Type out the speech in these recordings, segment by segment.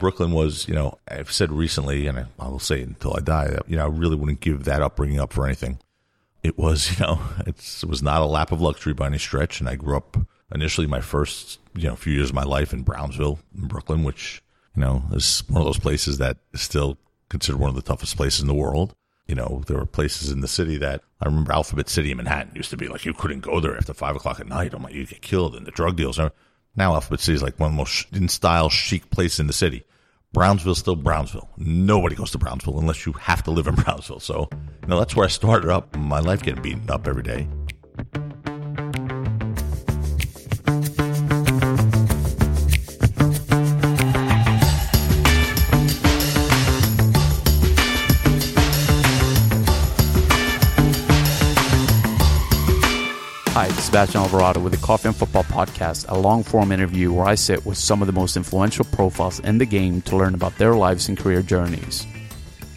Brooklyn was, you know, I've said recently, and I, will say it until I die, you know, I really wouldn't give that upbringing up for anything. It was, you know, it was not a lap of luxury by any stretch. And I grew up initially my first, you know, few years of my life in Brownsville, in Brooklyn, which, you know, is one of those places that is still considered one of the toughest places in the world. You know, there were places in the city that I remember Alphabet City in Manhattan used to be like you couldn't go there after five o'clock at night. Oh my, you get killed and the drug deals. Now Alphabet City is like one of the most in style chic places in the city. Brownsville's still Brownsville. Nobody goes to Brownsville unless you have to live in Brownsville. So, you know, that's where I started up my life getting beaten up every day. Hi, Sebastian Alvarado with the Coffee and Football Podcast, a long form interview where I sit with some of the most influential profiles in the game to learn about their lives and career journeys.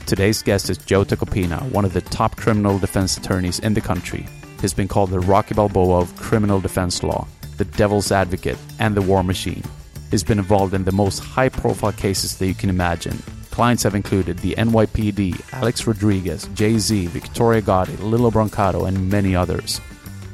Today's guest is Joe Tacopina, one of the top criminal defense attorneys in the country. He's been called the Rocky Balboa of criminal defense law, the devil's advocate, and the war machine. He's been involved in the most high profile cases that you can imagine. Clients have included the NYPD, Alex Rodriguez, Jay Z, Victoria Gotti, Lillo Brancato, and many others.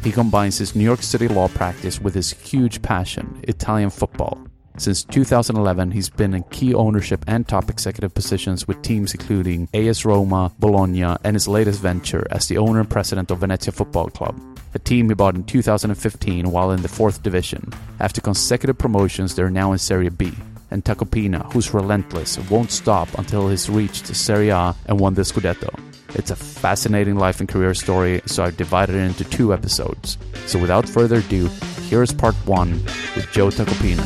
He combines his New York City law practice with his huge passion, Italian football. Since 2011, he's been in key ownership and top executive positions with teams including AS Roma, Bologna, and his latest venture as the owner and president of Venezia Football Club, a team he bought in 2015 while in the fourth division. After consecutive promotions, they're now in Serie B. And Tacopina, who's relentless, won't stop until he's reached Serie A and won the Scudetto. It's a fascinating life and career story, so I've divided it into two episodes. So without further ado, here's part one with Joe Tacopina.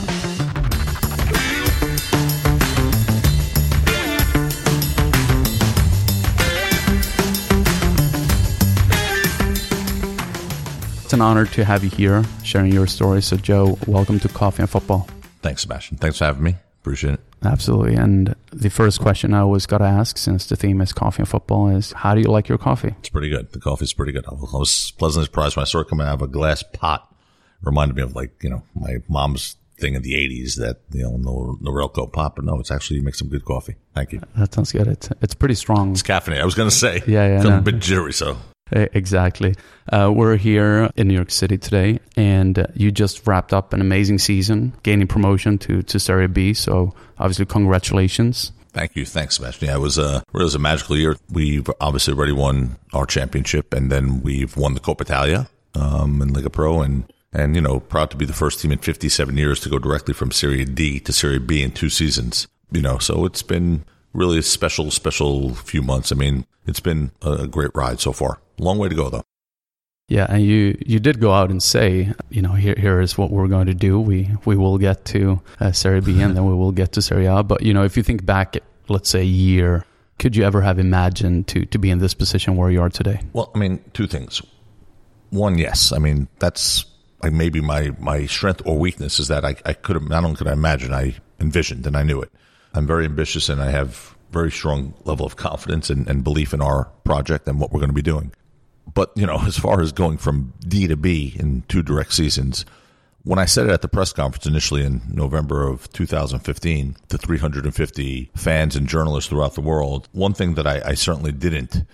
It's an honor to have you here sharing your story. So, Joe, welcome to Coffee and Football. Thanks, Sebastian. Thanks for having me. Appreciate it. Absolutely. And the first question I always got to ask, since the theme is coffee and football, is how do you like your coffee? It's pretty good. The coffee's pretty good. I was pleasantly surprised when I saw it coming out of a glass pot. Reminded me of like, you know, my mom's thing in the 80s that, you know, no, Norelco pot, but no, it's actually you make some good coffee. Thank you. That sounds good. It's, it's pretty strong. It's caffeinated. I was going to say. Yeah, yeah. No. a bit jittery, so. Exactly. Uh, we're here in New York City today, and uh, you just wrapped up an amazing season, gaining promotion to, to Serie B. So, obviously, congratulations. Thank you. Thanks, Sebastian. Yeah, it was a, it was a magical year. We've obviously already won our championship, and then we've won the Coppa Italia um, in Lega Pro, and, and, you know, proud to be the first team in 57 years to go directly from Serie D to Serie B in two seasons. You know, so it's been really a special, special few months. I mean, it's been a great ride so far. Long way to go, though. Yeah, and you you did go out and say, you know, here here is what we're going to do. We we will get to uh, Serie B and then we will get to Serie A. But you know, if you think back, at, let's say a year, could you ever have imagined to to be in this position where you are today? Well, I mean, two things. One, yes. I mean, that's like maybe my my strength or weakness is that I I could have not only could I imagine, I envisioned and I knew it. I'm very ambitious and I have very strong level of confidence and, and belief in our project and what we're going to be doing. But, you know, as far as going from D to B in two direct seasons, when I said it at the press conference initially in November of 2015 to 350 fans and journalists throughout the world, one thing that I, I certainly didn't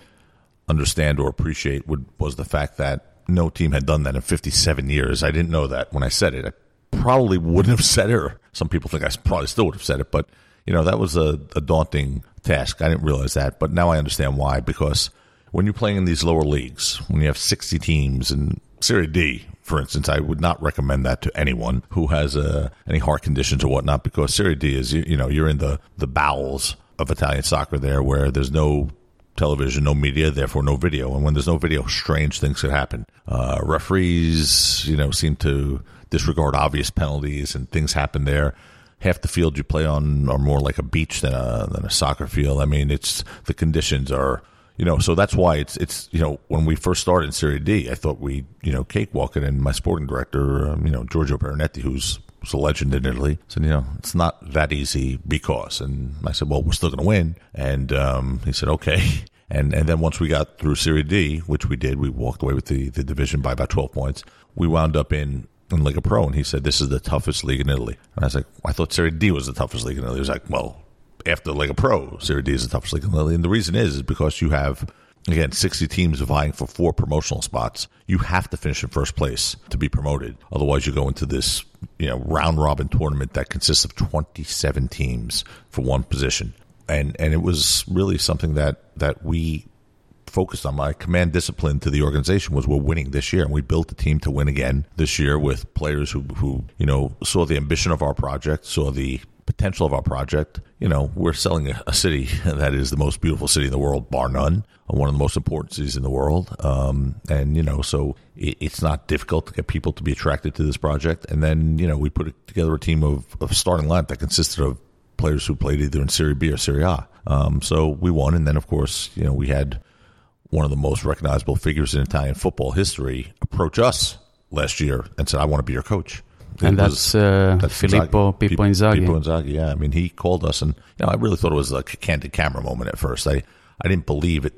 understand or appreciate would, was the fact that no team had done that in 57 years. I didn't know that when I said it. I probably wouldn't have said it, some people think I probably still would have said it, but, you know, that was a, a daunting task. I didn't realize that, but now I understand why, because when you're playing in these lower leagues, when you have 60 teams in Serie D, for instance, I would not recommend that to anyone who has uh, any heart conditions or whatnot, because Serie D is, you, you know, you're in the, the bowels of Italian soccer there where there's no television, no media, therefore no video. And when there's no video, strange things could happen. Uh, referees, you know, seem to disregard obvious penalties, and things happen there. Half the field you play on are more like a beach than a than a soccer field. I mean, it's the conditions are you know, so that's why it's it's you know when we first started in Serie D, I thought we you know cakewalking, and my sporting director, um, you know Giorgio Perinetti, who's was a legend in Italy, said you know it's not that easy because, and I said, well, we're still going to win, and um, he said, okay. And and then once we got through Serie D, which we did, we walked away with the, the division by about twelve points. We wound up in in Lega Pro, and he said this is the toughest league in Italy. And I was like, I thought Serie D was the toughest league in Italy. He was like, well, after Lega Pro, Serie D is the toughest league in Italy, and the reason is is because you have again 60 teams vying for four promotional spots. You have to finish in first place to be promoted. Otherwise, you go into this you know round robin tournament that consists of 27 teams for one position, and and it was really something that that we focused on my command discipline to the organization was we're winning this year and we built a team to win again this year with players who who you know saw the ambition of our project saw the potential of our project. You know, we're selling a, a, city that is the most beautiful city in the world, bar none, one of the most important cities in the world. Um, and, you know, so it, it's not difficult to get people to be attracted to this project. And then, you know, we put together a team of, of starting lineup that consisted of players who played either in Serie B or Serie A. Um, so we won. And then, of course, you know, we had one of the most recognizable figures in Italian football history approach us last year and said, I want to be your coach and that's, uh, that's Filippo Inzaghi. Pippo Inzaghi. Pippo Inzaghi, yeah. I mean, he called us, and you know, I really thought it was like a candid camera moment at first. I, I didn't believe it.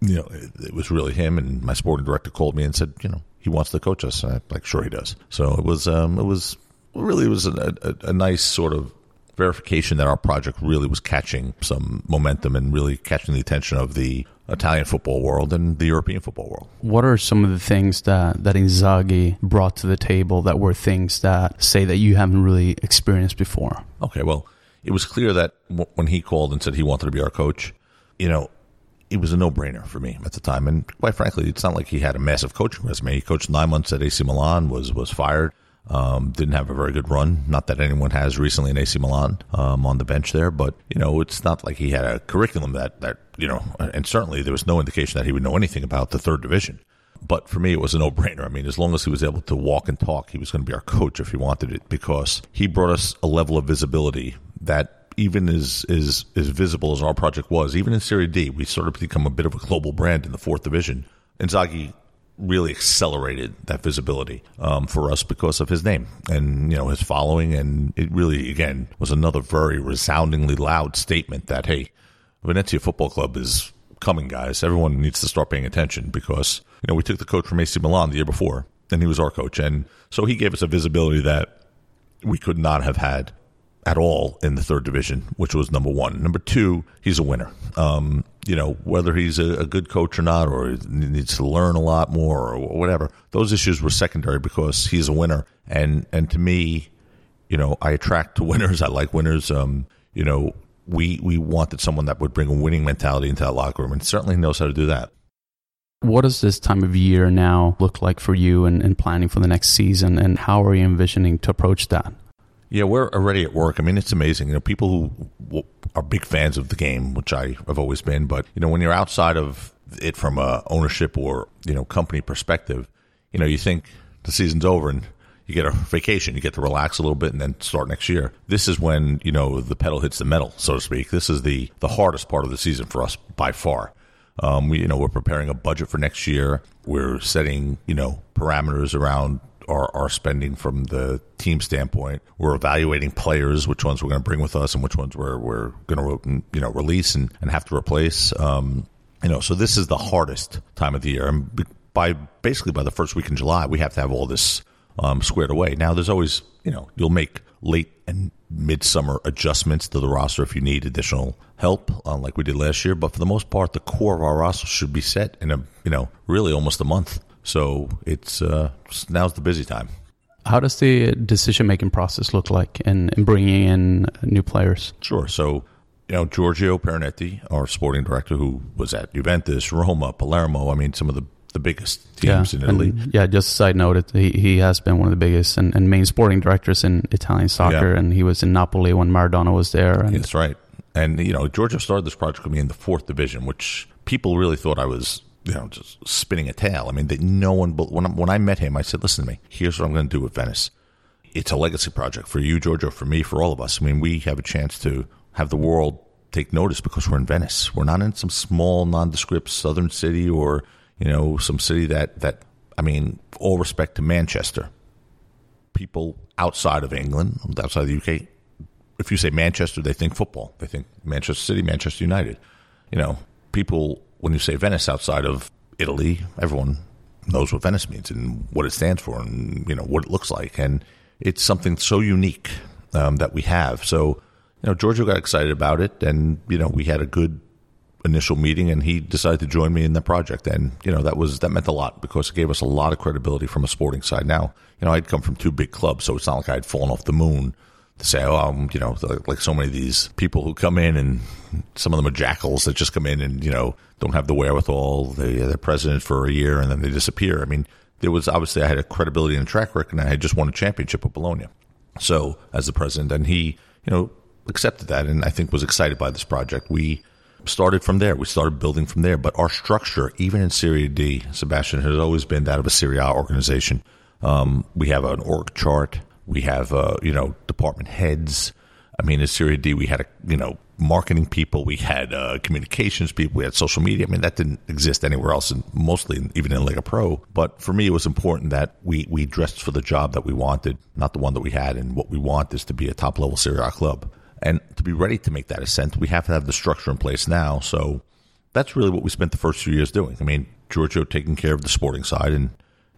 You know, it, it was really him. And my sporting director called me and said, you know, he wants to coach us. And I'm like, sure he does. So it was, um, it was really, it was a, a, a nice sort of verification that our project really was catching some momentum and really catching the attention of the Italian football world and the European football world. What are some of the things that, that Inzaghi brought to the table that were things that say that you haven't really experienced before? Okay, well, it was clear that w- when he called and said he wanted to be our coach, you know, it was a no-brainer for me at the time. And quite frankly, it's not like he had a massive coaching resume. He coached nine months at AC Milan, was was fired, um, didn't have a very good run. Not that anyone has recently in AC Milan um, on the bench there, but you know it's not like he had a curriculum that that you know, and certainly there was no indication that he would know anything about the third division. But for me, it was a no brainer. I mean, as long as he was able to walk and talk, he was going to be our coach if he wanted it because he brought us a level of visibility that even as, as, as visible as our project was, even in Serie D, we sort of become a bit of a global brand in the fourth division. Inzaghi really accelerated that visibility um, for us because of his name and you know his following, and it really again was another very resoundingly loud statement that hey, Venezia Football Club is coming, guys. Everyone needs to start paying attention because you know we took the coach from AC Milan the year before, and he was our coach, and so he gave us a visibility that we could not have had at all in the third division, which was number one. Number two, he's a winner. Um, you know, whether he's a, a, good coach or not, or he needs to learn a lot more, or whatever, those issues were secondary because he's a winner. And and to me, you know, I attract to winners. I like winners. Um, you know, we we wanted someone that would bring a winning mentality into that locker room, and certainly knows how to do that. What does this time of year now look like for you and, and planning for the next season, and how are you envisioning to approach that? Yeah, we're already at work. I mean, it's amazing. You know, people who are big fans of the game, which I have always been, but you know, when you're outside of it from a ownership or you know company perspective, you know, you think the season's over and you get a vacation, you get to relax a little bit, and then start next year. This is when you know the pedal hits the metal, so to speak. This is the the hardest part of the season for us by far. Um, we, you know, we're preparing a budget for next year. We're setting, you know, parameters around our, our spending from the team standpoint. We're evaluating players, which ones we're going to bring with us and which ones we're, we're going to, you know, release and, and have to replace. Um, you know, so this is the hardest time of the year. And by basically by the first week in July, we have to have all this um, squared away. Now, there's always, you know, you'll make late and midsummer adjustments to the roster if you need additional help, uh, like we did last year. But for the most part, the core of our roster should be set in a, you know, really almost a month. So it's uh, now's the busy time. How does the decision making process look like in, in bringing in new players? Sure. So you know, Giorgio Perinetti, our sporting director, who was at Juventus, Roma, Palermo. I mean, some of the the biggest teams yeah, in Italy. And, yeah, just a side note, he, he has been one of the biggest and, and main sporting directors in Italian soccer, yeah. and he was in Napoli when Maradona was there. And That's right. And, you know, Giorgio started this project with me in the fourth division, which people really thought I was, you know, just spinning a tale. I mean, they, no one. When I, when I met him, I said, "Listen to me. Here's what I'm going to do with Venice. It's a legacy project for you, Giorgio, for me, for all of us. I mean, we have a chance to have the world take notice because we're in Venice. We're not in some small, nondescript southern city or you know some city that that. I mean, all respect to Manchester. People outside of England, outside of the UK, if you say Manchester, they think football. They think Manchester City, Manchester United. You know, people when you say Venice outside of Italy, everyone knows what Venice means and what it stands for, and you know what it looks like, and it's something so unique um, that we have. So, you know, Giorgio got excited about it, and you know, we had a good initial meeting, and he decided to join me in the project, and you know, that was that meant a lot because it gave us a lot of credibility from a sporting side. Now, you know, I'd come from two big clubs, so it's not like I'd fallen off the moon to say, oh, um, you know, like so many of these people who come in and some of them are jackals that just come in and, you know, don't have the wherewithal. They, they're president for a year and then they disappear. I mean, there was obviously, I had a credibility and a track record and I had just won a championship with Bologna. So as the president, and he, you know, accepted that and I think was excited by this project. We started from there. We started building from there. But our structure, even in Serie D, Sebastian, has always been that of a Serie A organization. Um, we have an org chart. We have, uh, you know, department heads. I mean, in Serie D, we had, a, you know, marketing people, we had uh, communications people, we had social media. I mean, that didn't exist anywhere else, and mostly even in Lega Pro. But for me, it was important that we, we dressed for the job that we wanted, not the one that we had. And what we want is to be a top level Serie A club. And to be ready to make that ascent, we have to have the structure in place now. So that's really what we spent the first few years doing. I mean, Giorgio taking care of the sporting side and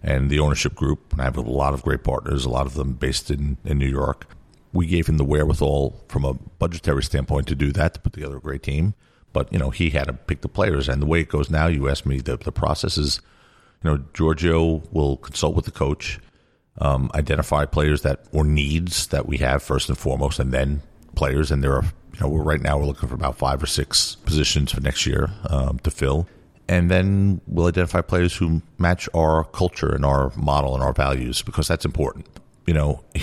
and the ownership group. And I have a lot of great partners, a lot of them based in, in New York. We gave him the wherewithal from a budgetary standpoint to do that, to put together a great team. But, you know, he had to pick the players. And the way it goes now, you ask me, the, the process is, you know, Giorgio will consult with the coach, um, identify players that or needs that we have first and foremost, and then players. And there are, you know, we're right now we're looking for about five or six positions for next year um, to fill and then we'll identify players who match our culture and our model and our values because that's important. You know,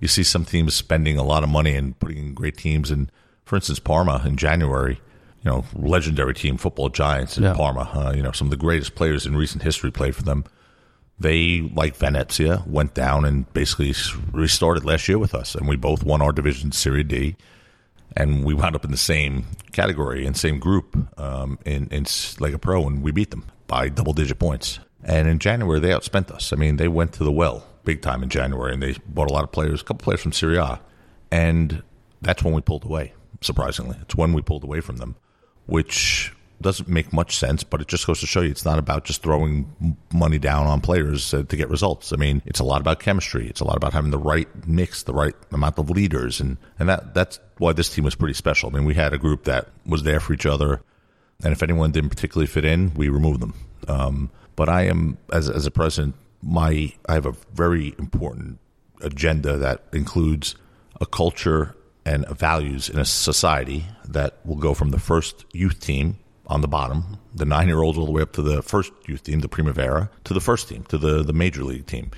you see some teams spending a lot of money and putting in great teams, and for instance, Parma in January, you know, legendary team, football giants in yeah. Parma. Uh, you know, some of the greatest players in recent history played for them. They, like Venezia, went down and basically restarted last year with us, and we both won our division, Serie D and we wound up in the same category and same group um, in in Lega Pro, and we beat them by double digit points. And in January, they outspent us. I mean, they went to the well big time in January, and they bought a lot of players, a couple players from Serie A, and that's when we pulled away. Surprisingly, it's when we pulled away from them, which doesn't make much sense, but it just goes to show you it's not about just throwing money down on players uh, to get results. I mean, it's a lot about chemistry. It's a lot about having the right mix, the right amount of leaders, and and that that's why this team was pretty special. I mean, we had a group that was there for each other, and if anyone didn't particularly fit in, we removed them. Um, but I am as as a president, my I have a very important agenda that includes a culture and values in a society that will go from the first youth team on the bottom, the nine year olds all the way up to the first youth team, the Primavera, to the first team, to the, the major league team.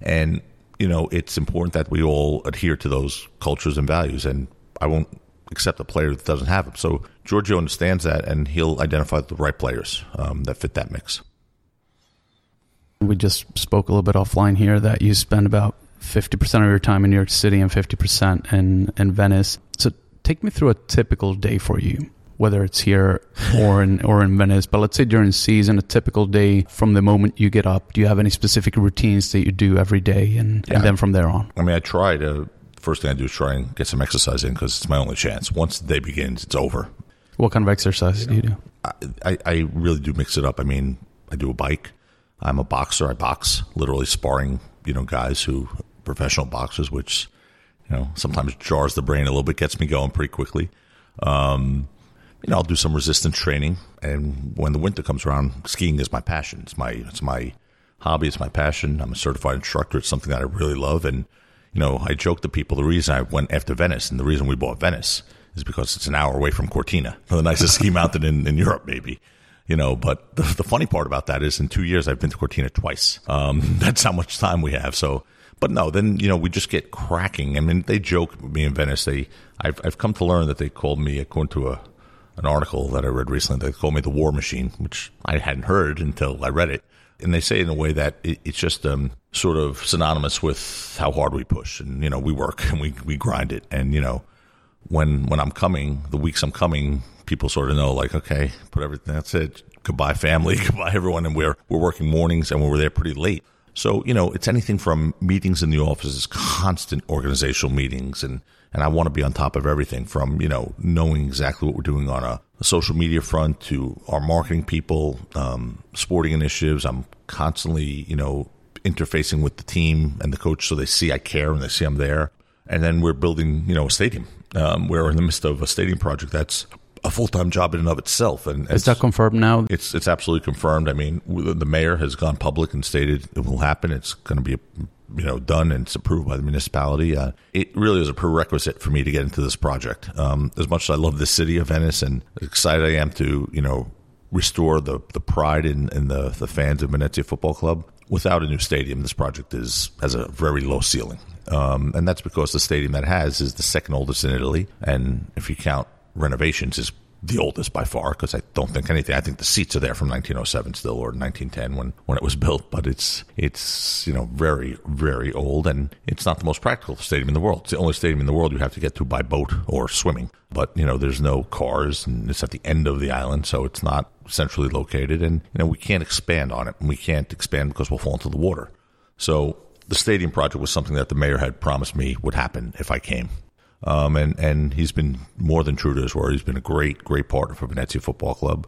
And, you know, it's important that we all adhere to those cultures and values. And I won't accept a player that doesn't have them. So Giorgio understands that, and he'll identify the right players um, that fit that mix. We just spoke a little bit offline here that you spend about 50% of your time in New York City and 50% in, in Venice. So take me through a typical day for you whether it's here or in or in Venice. But let's say during season, a typical day from the moment you get up, do you have any specific routines that you do every day, and, yeah. and then from there on? I mean, I try to. First thing I do is try and get some exercise in because it's my only chance. Once the day begins, it's over. What kind of exercise do you do? I, I, I really do mix it up. I mean, I do a bike. I'm a boxer. I box, literally sparring, you know, guys who professional boxers, which you know sometimes jars the brain a little bit, gets me going pretty quickly. Um, you know, I'll do some resistance training. And when the winter comes around, skiing is my passion. It's my it's my hobby. It's my passion. I'm a certified instructor. It's something that I really love. And you know, I joke to people the reason I went after Venice and the reason we bought Venice is because it's an hour away from Cortina, the nicest ski mountain in, in Europe, maybe. You know, but the, the funny part about that is in two years I've been to Cortina twice. Um, that's how much time we have. So, but no, then you know we just get cracking. I mean, they joke me in Venice. They, I've I've come to learn that they called me according to a an article that I read recently. They called me the war machine, which I hadn't heard until I read it. And they say in a way that it, it's just um, sort of synonymous with how hard we push and, you know, we work and we, we grind it. And, you know, when when I'm coming, the weeks I'm coming, people sort of know like, okay, put everything. That's it. Goodbye, family. Goodbye, everyone. And we're we're working mornings and we're there pretty late. So you know, it's anything from meetings in the offices, constant organizational meetings, and and I want to be on top of everything from you know knowing exactly what we're doing on a, a social media front to our marketing people, um, sporting initiatives. I'm constantly you know interfacing with the team and the coach so they see I care and they see I'm there. And then we're building you know a stadium um, we're in the midst of a stadium project that's a full time job in and of itself. And is that confirmed now? It's it's absolutely confirmed. I mean, the mayor has gone public and stated it will happen. It's going to be you know done and it's approved by the municipality. Uh, it really is a prerequisite for me to get into this project. Um, as much as I love the city of Venice and excited I am to you know restore the the pride in, in the the fans of Venezia Football Club. Without a new stadium, this project is has a very low ceiling. Um, and that's because the stadium that has is the second oldest in Italy. And if you count renovations, is the oldest by far because I don't think anything. I think the seats are there from 1907 still or 1910 when, when it was built, but it's it's you know very very old and it's not the most practical stadium in the world. It's the only stadium in the world you have to get to by boat or swimming. But you know there's no cars and it's at the end of the island, so it's not centrally located, and you know we can't expand on it. And we can't expand because we'll fall into the water. So the stadium project was something that the mayor had promised me would happen if I came. Um, and, and he's been more than true to his word. He's been a great, great partner for Venezia Football Club.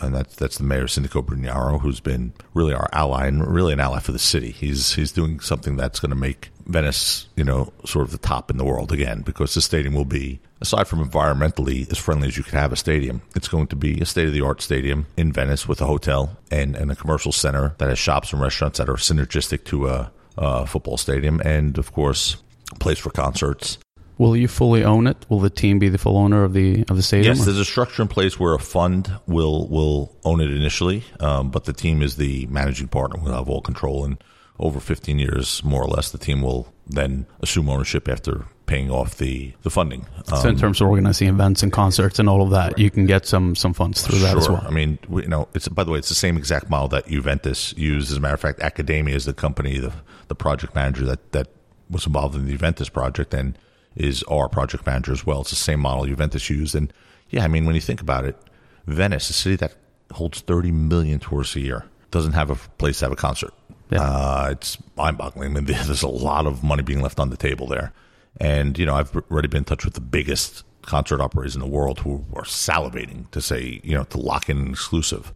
And that's, that's the mayor, Sindaco Brugnaro, who's been really our ally and really an ally for the city. He's, he's doing something that's going to make Venice, you know, sort of the top in the world again, because the stadium will be, aside from environmentally as friendly as you could have a stadium, it's going to be a state of the art stadium in Venice with a hotel and, and a commercial center that has shops and restaurants that are synergistic to a, uh, football stadium, and of course, a place for concerts. Will you fully own it? Will the team be the full owner of the of the stadium? Yes, there's a structure in place where a fund will will own it initially, um, but the team is the managing partner. We'll have all control, and over 15 years, more or less, the team will then assume ownership after paying off the, the funding. Um, so in um, terms of organizing events and concerts and all of that, right. you can get some some funds through sure. that as well. I mean, we, you know, it's by the way, it's the same exact model that Juventus used. As a matter of fact, Academia is the company, the the project manager that that was involved in the Juventus project and is our project manager as well. It's the same model Juventus used, and yeah, I mean, when you think about it, Venice, a city that holds 30 million tourists a year, doesn't have a place to have a concert. Yeah. Uh, it's mind-boggling. I mean, there's a lot of money being left on the table there. And, you know, I've already been in touch with the biggest concert operators in the world who are salivating to say, you know, to lock in an exclusive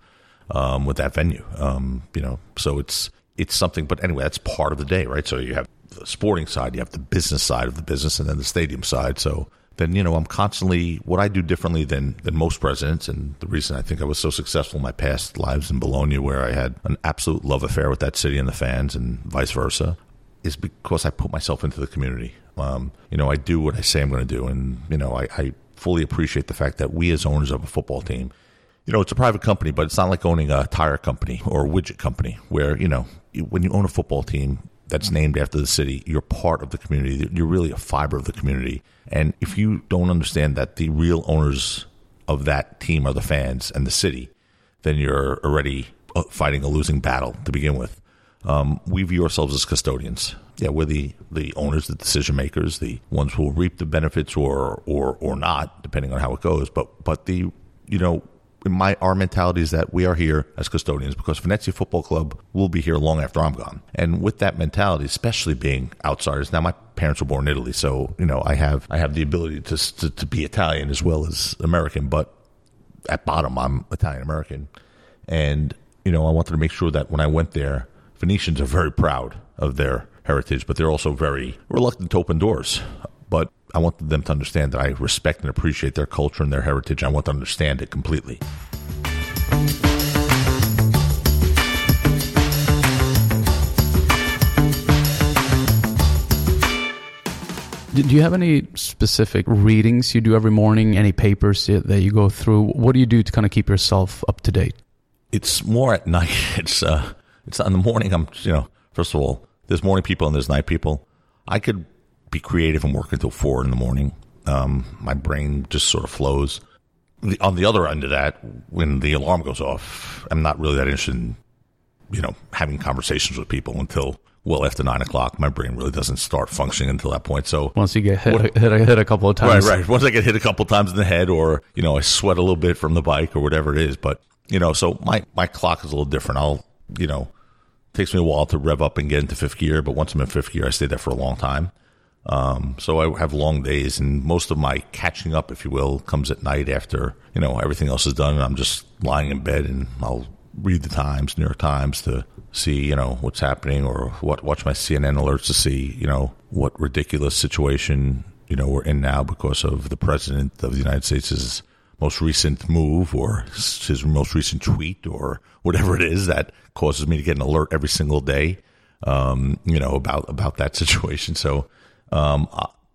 um, with that venue. Um, you know, so it's it's something. But anyway, that's part of the day, right? So you have the sporting side, you have the business side of the business, and then the stadium side. So then you know I'm constantly what I do differently than than most presidents, and the reason I think I was so successful in my past lives in Bologna, where I had an absolute love affair with that city and the fans, and vice versa, is because I put myself into the community. Um, you know, I do what I say I'm going to do, and you know, I, I fully appreciate the fact that we as owners of a football team, you know, it's a private company, but it's not like owning a tire company or a widget company, where you know, when you own a football team that's named after the city, you're part of the community. You're really a fiber of the community, and if you don't understand that the real owners of that team are the fans and the city, then you're already uh, fighting a losing battle to begin with. Um, we view ourselves as custodians. Yeah, we're the, the owners, the decision makers, the ones who will reap the benefits or or or not, depending on how it goes. But but the you know my our mentality is that we are here as custodians because Venezia Football Club will be here long after I'm gone. And with that mentality, especially being outsiders, now my parents were born in Italy, so you know I have I have the ability to to, to be Italian as well as American, but at bottom I'm Italian American, and you know I wanted to make sure that when I went there Venetians are very proud of their heritage, but they're also very reluctant to open doors. But I want them to understand that I respect and appreciate their culture and their heritage. I want to understand it completely. Do you have any specific readings you do every morning? Any papers that you go through? What do you do to kind of keep yourself up to date? It's more at night. It's uh, it's in the morning. I'm, you know, first of all, there's morning people and there's night people. I could be creative and work until four in the morning. Um, my brain just sort of flows. the, on the other end of that, when the alarm goes off, I'm not really that interested in, you know, having conversations with people until well after nine o'clock. My brain really doesn't start functioning until that point. So Once you get hit, hit, a- hit a couple of times. Right, right. Once I get hit a couple of times in the head, or you know, I sweat a little bit from the bike, or whatever it is. But you know, so my my clock is a little different. I'll, you know, takes me a while to rev up and get into fifth gear, but once I'm in fifth gear, I stay there for a long time. Um, so I have long days, and most of my catching up, if you will, comes at night after you know everything else is done, and I'm just lying in bed, and I'll read the Times, New York Times, to see you know what's happening, or what watch my CNN alerts to see you know what ridiculous situation you know we're in now because of the president of the United States' most recent move, or his most recent tweet, or whatever it is that causes me to get an alert every single day um, you know, about about that situation. So, um,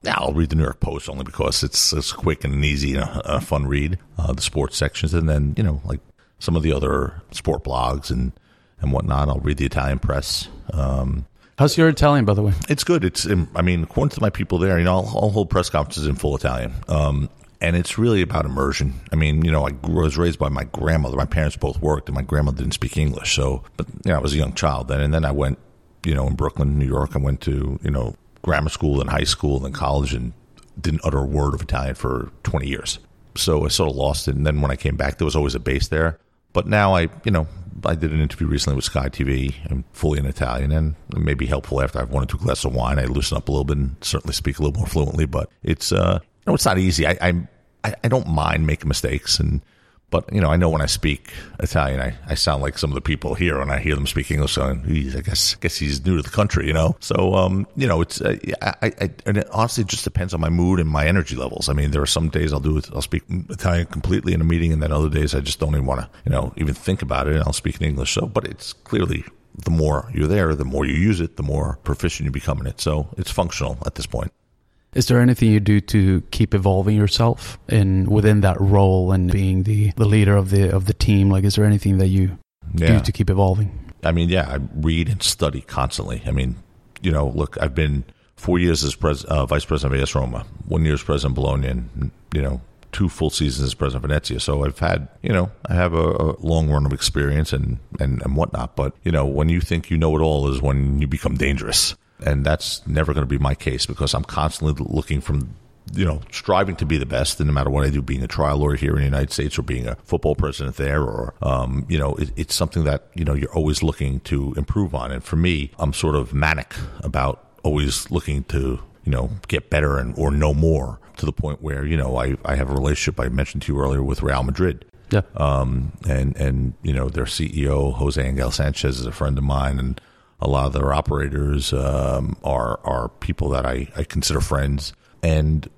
I'll read the New York Post only because it's it's quick and easy and a, a fun read. Uh, the sports sections, and then you know, like some of the other sport blogs and and whatnot. I'll read the Italian press. Um, How's your Italian, by the way? it's good. It's, um, I mean, according to my people there, you know, I'll, I'll hold press conferences in full Italian. Um, and it's really about immersion. I mean, you know, I was raised by my grandmother. My parents both worked, and my grandmother didn't speak English. So, but you know, I was a young child then, and then I went, you know, in Brooklyn, New York. I went to you know grammar school and high school and college, and didn't utter a word of Italian for twenty years. So I sort of lost it. And then when I came back, there was always a base there. But now I, you know, I did an interview recently with Sky TV. I'm fully in Italian, and it may be helpful after I've one or two glasses of wine. I loosen up a little bit and certainly speak a little more fluently. But it's, uh, you know, it's not easy. I, I'm, I, I don't mind making mistakes, and but you know, I know when I speak Italian, I, I sound like some of the people here when I hear them speak English. "Geez, I guess guess he's new to the country, you know. So, um, you know, it's uh, I, I, and it honestly just depends on my mood and my energy levels. I mean, there are some days I'll do I'll speak Italian completely in a meeting, and then other days I just don't even want to, you know, even think about it, and I'll speak in English. So, but it's clearly the more you're there, the more you use it, the more proficient you become in it. So, it's functional at this point. Is there anything you do to keep evolving yourself in within that role and being the, the leader of the of the team? Like, is there anything that you Yeah. do to keep evolving? I mean, yeah, I read and study constantly. I mean, you know, look, I've been four years as pres- uh, vice president of AS Roma, one year as president of Bologna, and you know, two full seasons as president of Venezia. So I've had, you know, I have a, a long run of experience and, and and whatnot. But you know, when you think you know it all, is when you become dangerous, and that's never going to be my case because I'm constantly looking from you know, striving to be the best, and no matter what I do, being a trial lawyer here in the United States or being a football president there, or um, you know, it, it's something that you know you're always looking to improve on. And for me, I'm sort of manic about always looking to you know get better and or know more to the point where you know I I have a relationship I mentioned to you earlier with Real Madrid. Yeah. Um, and and you know their CEO Jose Angel Sanchez is a friend of mine, and a lot of their operators um, are are people that I, I consider friends. And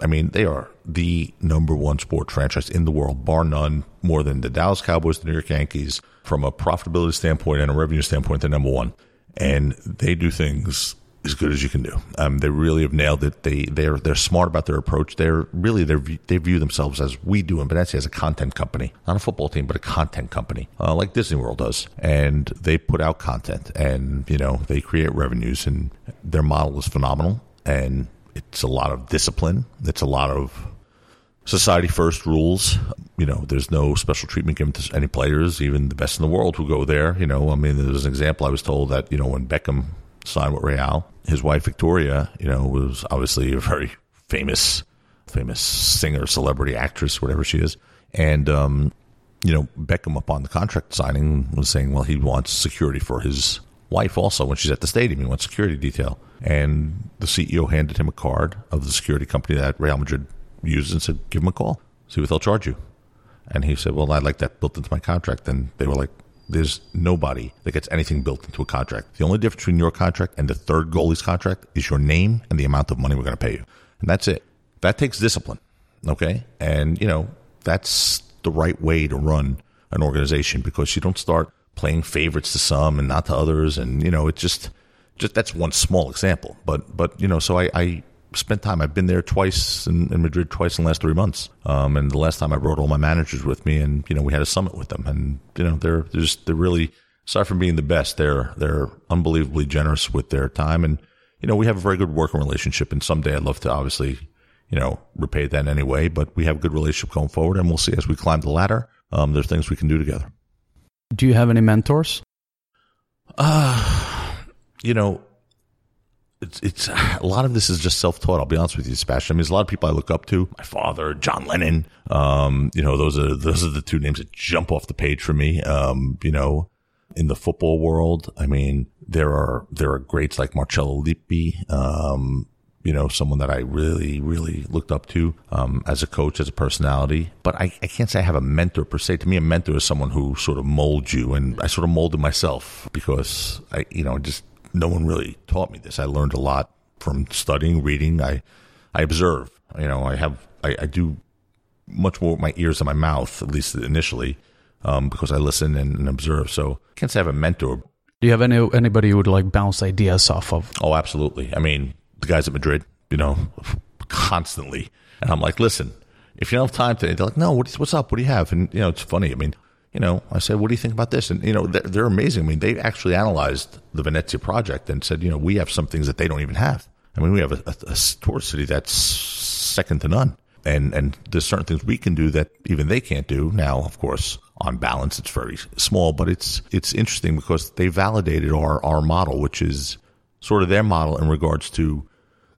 I mean, they are the number one sport franchise in the world, bar none. More than the Dallas Cowboys, the New York Yankees, from a profitability standpoint and a revenue standpoint, they're number one. And they do things as good as you can do. Um, they really have nailed it. They they're they're smart about their approach. They're really they they view themselves as we do in Venezia as a content company, not a football team, but a content company, uh, like Disney World does. And they put out content, and you know they create revenues, and their model is phenomenal. And it's a lot of discipline. It's a lot of society first rules. You know, there's no special treatment given to any players, even the best in the world who go there. You know, I mean, there's an example. I was told that you know when Beckham signed with Real, his wife Victoria, you know, was obviously a very famous, famous singer, celebrity, actress, whatever she is, and um, you know, Beckham upon the contract signing was saying, well, he wants security for his wife also when she's at the stadium. He wants security detail, and the CEO handed him a card of the security company that Real Madrid uses and said, give him a call, see what they'll charge you. And he said, well, I'd like that built into my contract. And they were like, there's nobody that gets anything built into a contract. The only difference between your contract and the third goalie's contract is your name and the amount of money we're going to pay you. And that's it. That takes discipline. Okay. And, you know, that's the right way to run an organization because you don't start playing favorites to some and not to others. And, you know, it just, just that's one small example. But, but, you know, so I, I spent time. I've been there twice in, in Madrid twice in the last three months. Um, and the last time I brought all my managers with me, and you know we had a summit with them, and you know they're they're just they're really aside from being the best, they're they're unbelievably generous with their time, and you know we have a very good working relationship. And someday I'd love to obviously you know, repay that anyway. But we have a good relationship going forward, and we'll see as we climb the ladder. Um, there's things we can do together. Do you have any mentors? Uh, you know, it's it's a lot of this is just self taught. I'll be honest with you, Sebastian. I mean, there's a lot of people I look up to. My father, John Lennon. Um, you know, those are those are the two names that jump off the page for me. Um, you know, in the football world, I mean, there are there are greats like Marcello Lippi. Um, you know, someone that I really, really looked up to um, as a coach, as a personality. But I, I can't say I have a mentor per se. To me, a mentor is someone who sort of molds you, and I sort of molded myself because I, you know, just no one really taught me this. I learned a lot from studying, reading. I, I observe. You know, I have, I, I do much more with my ears than my mouth, at least initially, um, because I listen and, and observe. So I can't say I have a mentor. Do you have any anybody you would like bounce ideas off of? Oh, absolutely. I mean, the guys at Madrid, you know, constantly. And I'm like, listen, if you don't have time today, they're like, no, what's, what's up? What do you have? And, you know, it's funny. I mean, you know, I said, what do you think about this? And, you know, they're, they're amazing. I mean, they actually analyzed the Venezia project and said, you know, we have some things that they don't even have. I mean, we have a, a, a tourist city that's second to none. And, and there's certain things we can do that even they can't do. Now, of course, on balance, it's very small, but it's, it's interesting because they validated our, our model, which is sort of their model in regards to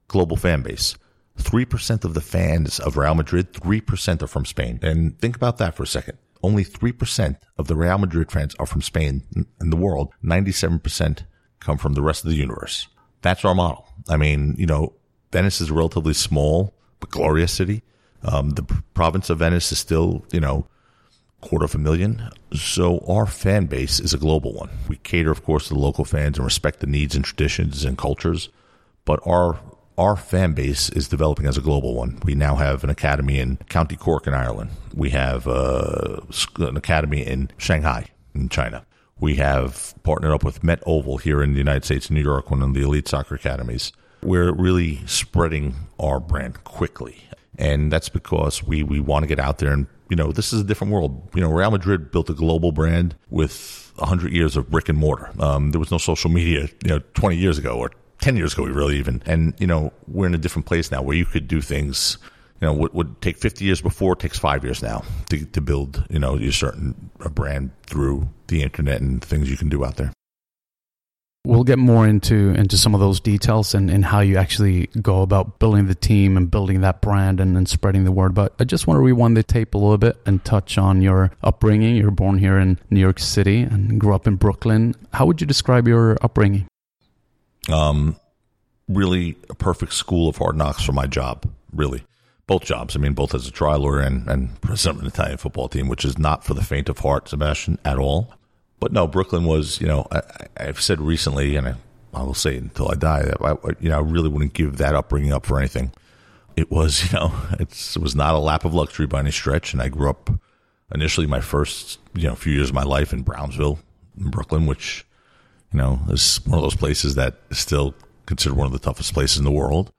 global fan base. 3% of the fans of Real Madrid, 3% are from Spain. And think about that for a second. Only 3% of the Real Madrid fans are from Spain in the world. 97% come from the rest of the universe. That's our model. I mean, you know, Venice is a relatively small but glorious city. Um, the province of Venice is still, you know, quarter of a million. So our fan base is a global one. We cater, of course, to the local fans and respect the needs and traditions and cultures. But our our fan base is developing as a global one. We now have an academy in County Cork in Ireland. We have uh, an academy in Shanghai in China. We have partnered up with Met Oval here in the United States, New York, one of the elite soccer academies. We're really spreading our brand quickly. And that's because we, we want to get out there and, you know, this is a different world. You know, Real Madrid built a global brand with 100 years of brick and mortar. Um, there was no social media, you know, 20 years ago or 10 years ago, we really even. And, you know, we're in a different place now where you could do things, you know, what would take 50 years before takes five years now to, to build, you know, your certain a brand through the internet and things you can do out there. We'll get more into into some of those details and, and how you actually go about building the team and building that brand and, and spreading the word. But I just want to rewind the tape a little bit and touch on your upbringing. You're born here in New York City and grew up in Brooklyn. How would you describe your upbringing? Um, really a perfect school of hard knocks for my job. Really, both jobs. I mean, both as a trial lawyer and and president of an Italian football team, which is not for the faint of heart, Sebastian, at all. But no, Brooklyn was. You know, I, I've said recently, and I, I will say it until I die that I, you know I really wouldn't give that upbringing up for anything. It was, you know, it was not a lap of luxury by any stretch, and I grew up initially my first you know few years of my life in Brownsville, in Brooklyn, which you know, it's one of those places that is still considered one of the toughest places in the world.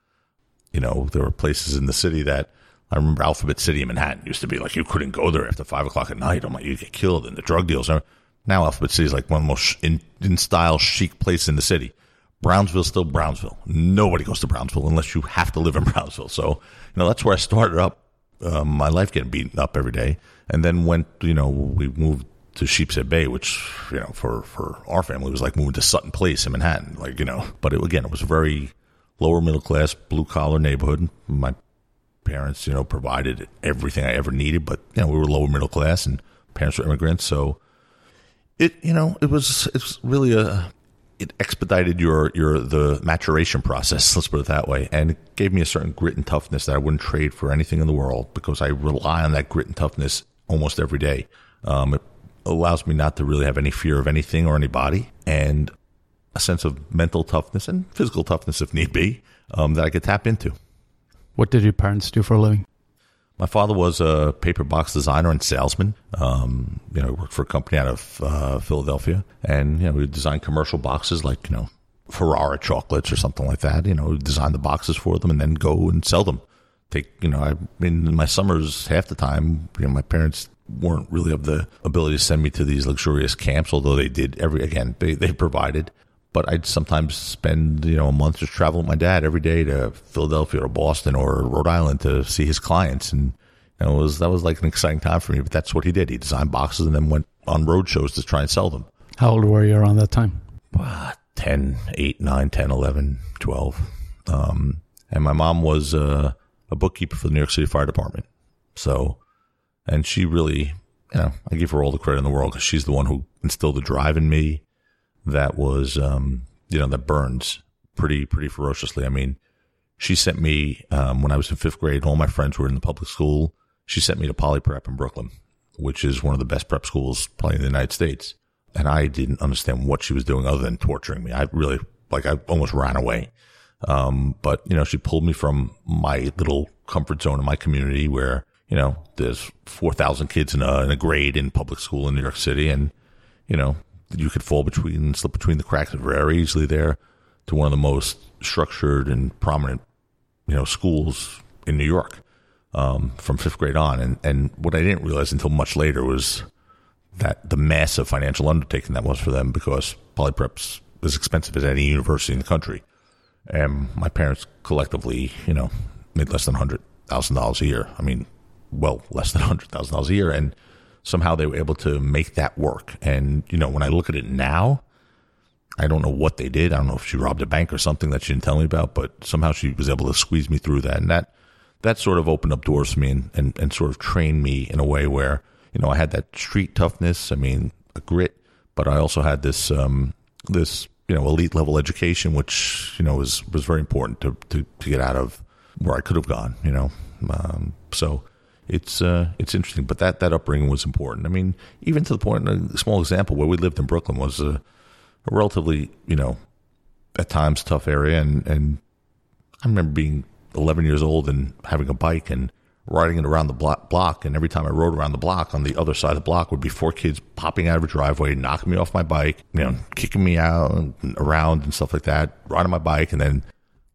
You know, there were places in the city that I remember Alphabet City in Manhattan used to be like you couldn't go there after five o'clock at night. I'm like, you get killed and the drug deals. Now Alphabet City is like one of the most in, in style chic place in the city. Brownsville's still Brownsville. Nobody goes to Brownsville unless you have to live in Brownsville. So, you know, that's where I started up um, my life getting beaten up every day. And then went, you know, we moved to Sheepshead Bay, which you know for for our family was like moving to Sutton Place in Manhattan, like you know. But it, again, it was a very lower middle class, blue collar neighborhood. My parents, you know, provided everything I ever needed, but you know we were lower middle class, and parents were immigrants, so it you know it was it's really a it expedited your your the maturation process. Let's put it that way, and it gave me a certain grit and toughness that I wouldn't trade for anything in the world because I rely on that grit and toughness almost every day. Um, it allows me not to really have any fear of anything or anybody, and a sense of mental toughness and physical toughness, if need be, um, that I could tap into. What did your parents do for a living? My father was a paper box designer and salesman. Um, you know, worked for a company out of uh, Philadelphia, and you know, we design commercial boxes like you know Ferrara chocolates or something like that. You know, design the boxes for them and then go and sell them. Take you know, I in my summers half the time, you know, my parents weren't really of the ability to send me to these luxurious camps, although they did every again they, they provided. but I'd sometimes spend you know a month just traveling with my dad every day to Philadelphia or Boston or Rhode Island to see his clients, and you know, it was that was like an exciting time for me. But that's what he did. He designed boxes and then went on road shows to try and sell them. How old were you around that time? Uh, 10, 8, 9, 10, 11, 12. Um, and my mom was uh, a bookkeeper for the New York City Fire Department. So, and she really, you know, I give her all the credit in the world because she's the one who instilled the drive in me that was, um, you know, that burns pretty, pretty ferociously. I mean, she sent me, um, when I was in fifth grade, all my friends were in the public school. She sent me to Poly Prep in Brooklyn, which is one of the best prep schools probably in the United States. And I didn't understand what she was doing other than torturing me. I really, like, I almost ran away. Um, but, you know, she pulled me from my little comfort zone in my community where, you know, there's 4,000 kids in a, in a grade in public school in New York City. And, you know, you could fall between, slip between the cracks very easily there to one of the most structured and prominent, you know, schools in New York, um, from fifth grade on. And, and what I didn't realize until much later was that the massive financial undertaking that was for them because Poly Prep's as expensive as any university in the country. And my parents collectively, you know, made less than hundred thousand dollars a year. I mean, well, less than hundred thousand dollars a year, and somehow they were able to make that work. And you know, when I look at it now, I don't know what they did. I don't know if she robbed a bank or something that she didn't tell me about, but somehow she was able to squeeze me through that, and that that sort of opened up doors for me and, and, and sort of trained me in a way where you know I had that street toughness. I mean, a grit, but I also had this um, this you know elite level education, which you know was was very important to to, to get out of where I could have gone. You know, um, so it's uh, it's interesting. But that that upbringing was important. I mean, even to the point, a small example where we lived in Brooklyn was a, a relatively you know at times tough area, and and I remember being 11 years old and having a bike and riding it around the block. And every time I rode around the block, on the other side of the block would be four kids popping out of a driveway, knocking me off my bike, you know, kicking me out and around and stuff like that, riding my bike, and then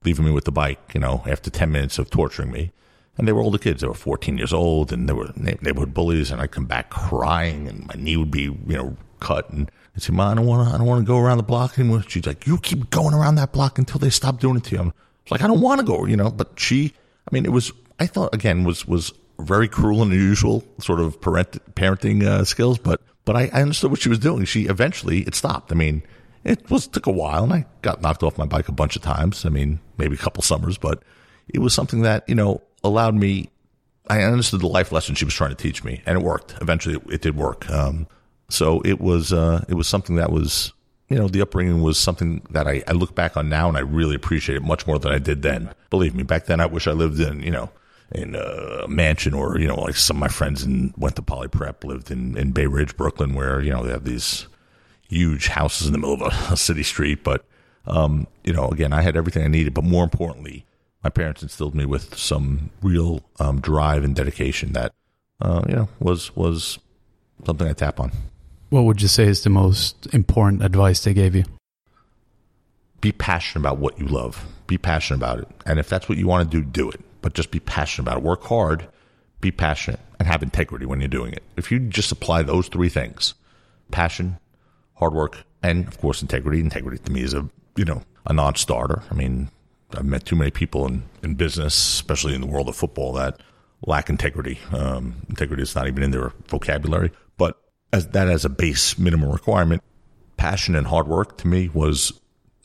leaving me with the bike, you know, after 10 minutes of torturing me. And they were older kids. They were 14 years old and they were neighborhood bullies. And I'd come back crying and my knee would be, you know, cut. And I'd say, Mom, I don't want to, I don't want to go around the block anymore. She's like, you keep going around that block until they stop doing it to you. I'm like, I don't want to go, you know, but she, I mean, it was I thought again was was very cruel and unusual sort of parent, parenting uh, skills, but but I, I, understood what she was doing. She eventually it stopped. I mean, it was took a while, and I got knocked off my bike a bunch of times. I mean, maybe a couple summers, but it was something that you know allowed me. I understood the life lesson she was trying to teach me, and it worked. Eventually, it, it did work. Um, so it was uh, it was something that was you know the upbringing was something that I, I look back on now, and I really appreciate it much more than I did then. Believe me, back then I wish I lived in you know in a mansion or, you know, like some of my friends and went to Poly Prep, lived in, in Bay Ridge, Brooklyn, where, you know, they have these huge houses in the middle of a, a city street. But, um, you know, again, I had everything I needed. But more importantly, my parents instilled me with some real um, drive and dedication that, uh, you know, was, was something I tap on. What would you say is the most important advice they gave you? Be passionate about what you love. Be passionate about it. And if that's what you want to do, do it but just be passionate about it. Work hard, be passionate, and have integrity when you're doing it. If you just apply those three things passion, hard work, and of course, integrity. Integrity to me is a, you know, a non starter. I mean, I've met too many people in, in business, especially in the world of football, that lack integrity. Um, integrity is not even in their vocabulary. But as that as a base minimum requirement, passion and hard work to me was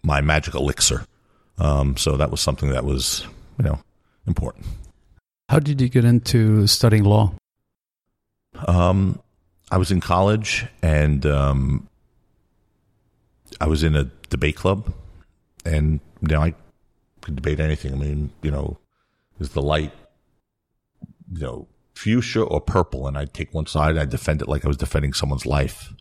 my magic elixir. Um, so that was something that was, you know, important. How did you get into studying law? Um, I was in college and um, I was in a debate club, and you know I could debate anything. I mean, you know, is the light, you know, fuchsia or purple? And I'd take one side, I'd defend it like I was defending someone's life.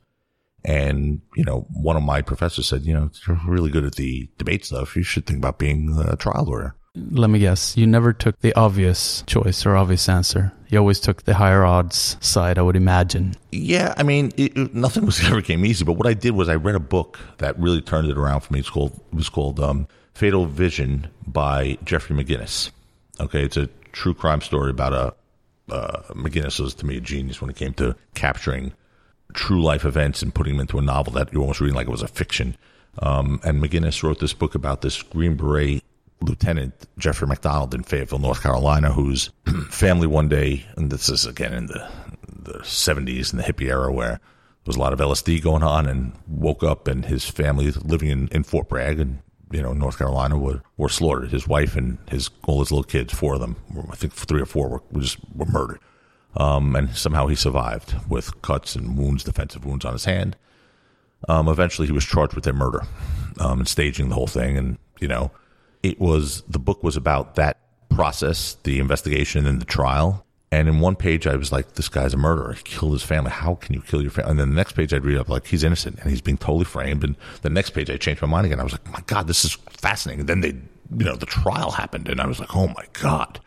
And, you know, one of my professors said, you know, you're really good at the debate stuff. You should think about being a trial lawyer let me guess, you never took the obvious choice or obvious answer. You always took the higher odds side, I would imagine. Yeah, I mean, it, it, nothing was ever came easy. But what I did was I read a book that really turned it around for me. It's called it was called um, Fatal Vision by Jeffrey McGinniss. Okay, it's a true crime story about a uh, McGinniss was to me a genius when it came to capturing true life events and putting them into a novel that you're almost reading like it was a fiction. Um, and McGinniss wrote this book about this Green Beret Lieutenant Jeffrey MacDonald in Fayetteville, North Carolina, whose family one day, and this is again in the the 70s and the hippie era where there was a lot of LSD going on, and woke up and his family living in, in Fort Bragg and you know North Carolina were, were slaughtered. His wife and his all his little kids, four of them, I think three or four, were, were just were murdered. Um, and somehow he survived with cuts and wounds, defensive wounds on his hand. Um, eventually, he was charged with their murder um, and staging the whole thing. And you know, it was the book was about that process, the investigation and the trial. And in one page, I was like, "This guy's a murderer. He killed his family. How can you kill your family?" And then the next page, I'd read up like he's innocent and he's being totally framed. And the next page, I changed my mind again. I was like, "My God, this is fascinating." And then they, you know, the trial happened, and I was like, "Oh my God."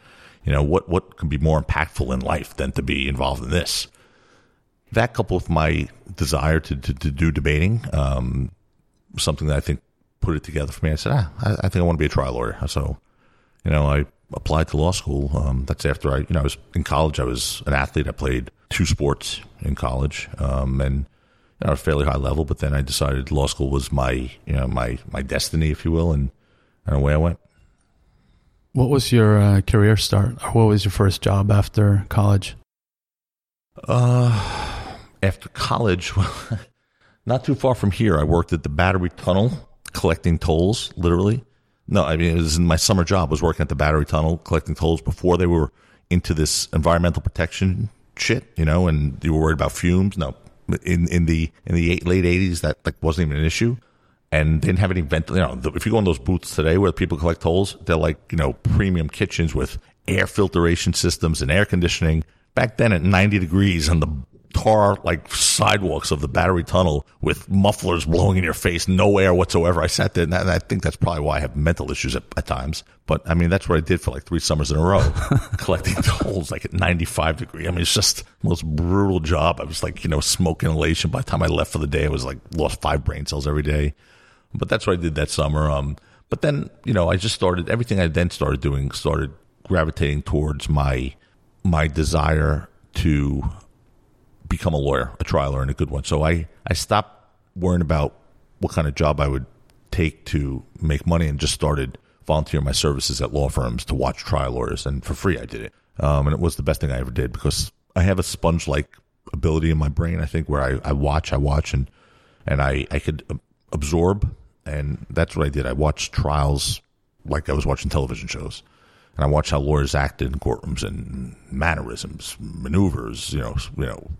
You know, what, what can be more impactful in life than to be involved in this? That coupled with my desire to, to, to do debating, um, something that I think put it together for me. I said, ah, I, I think I want to be a trial lawyer. So, you know, I applied to law school. Um, that's after I, you know, I was in college. I was an athlete. I played two sports in college, um, and you know, a fairly high level. But then I decided law school was my, you know, my my destiny, if you will, and and away I went. What was your uh, career start? Or what was your first job after college? Uh, after college, well, not too far from here, I worked at the Battery Tunnel collecting tolls, literally. No, I mean, it was in my summer job, was working at the Battery Tunnel collecting tolls before they were into this environmental protection shit, you know, and you were worried about fumes. No, in, in the, in the eight, late 80s, that like wasn't even an issue and they didn't have any vent. You know, if you go in those booths today where people collect tolls, they're like you know premium kitchens with air filtration systems and air conditioning. Back then, at 90 degrees on the tar like sidewalks of the battery tunnel with mufflers blowing in your face, no air whatsoever. I sat there, and I think that's probably why I have mental issues at, at times. But I mean, that's what I did for like three summers in a row, collecting tolls like at 95 degree. I mean, it's just the most brutal job. I was like, you know, smoke inhalation. By the time I left for the day, I was like lost five brain cells every day. But that's what I did that summer. Um, but then, you know, I just started everything I then started doing started gravitating towards my my desire to become a lawyer, a trial lawyer, and a good one. So I, I stopped worrying about what kind of job I would take to make money and just started volunteering my services at law firms to watch trial lawyers. And for free, I did it. Um, and it was the best thing I ever did because I have a sponge like ability in my brain, I think, where I, I watch, I watch, and, and I, I could absorb and that's what I did. I watched trials like I was watching television shows, and I watched how lawyers acted in courtrooms and mannerisms, maneuvers, you know, you know,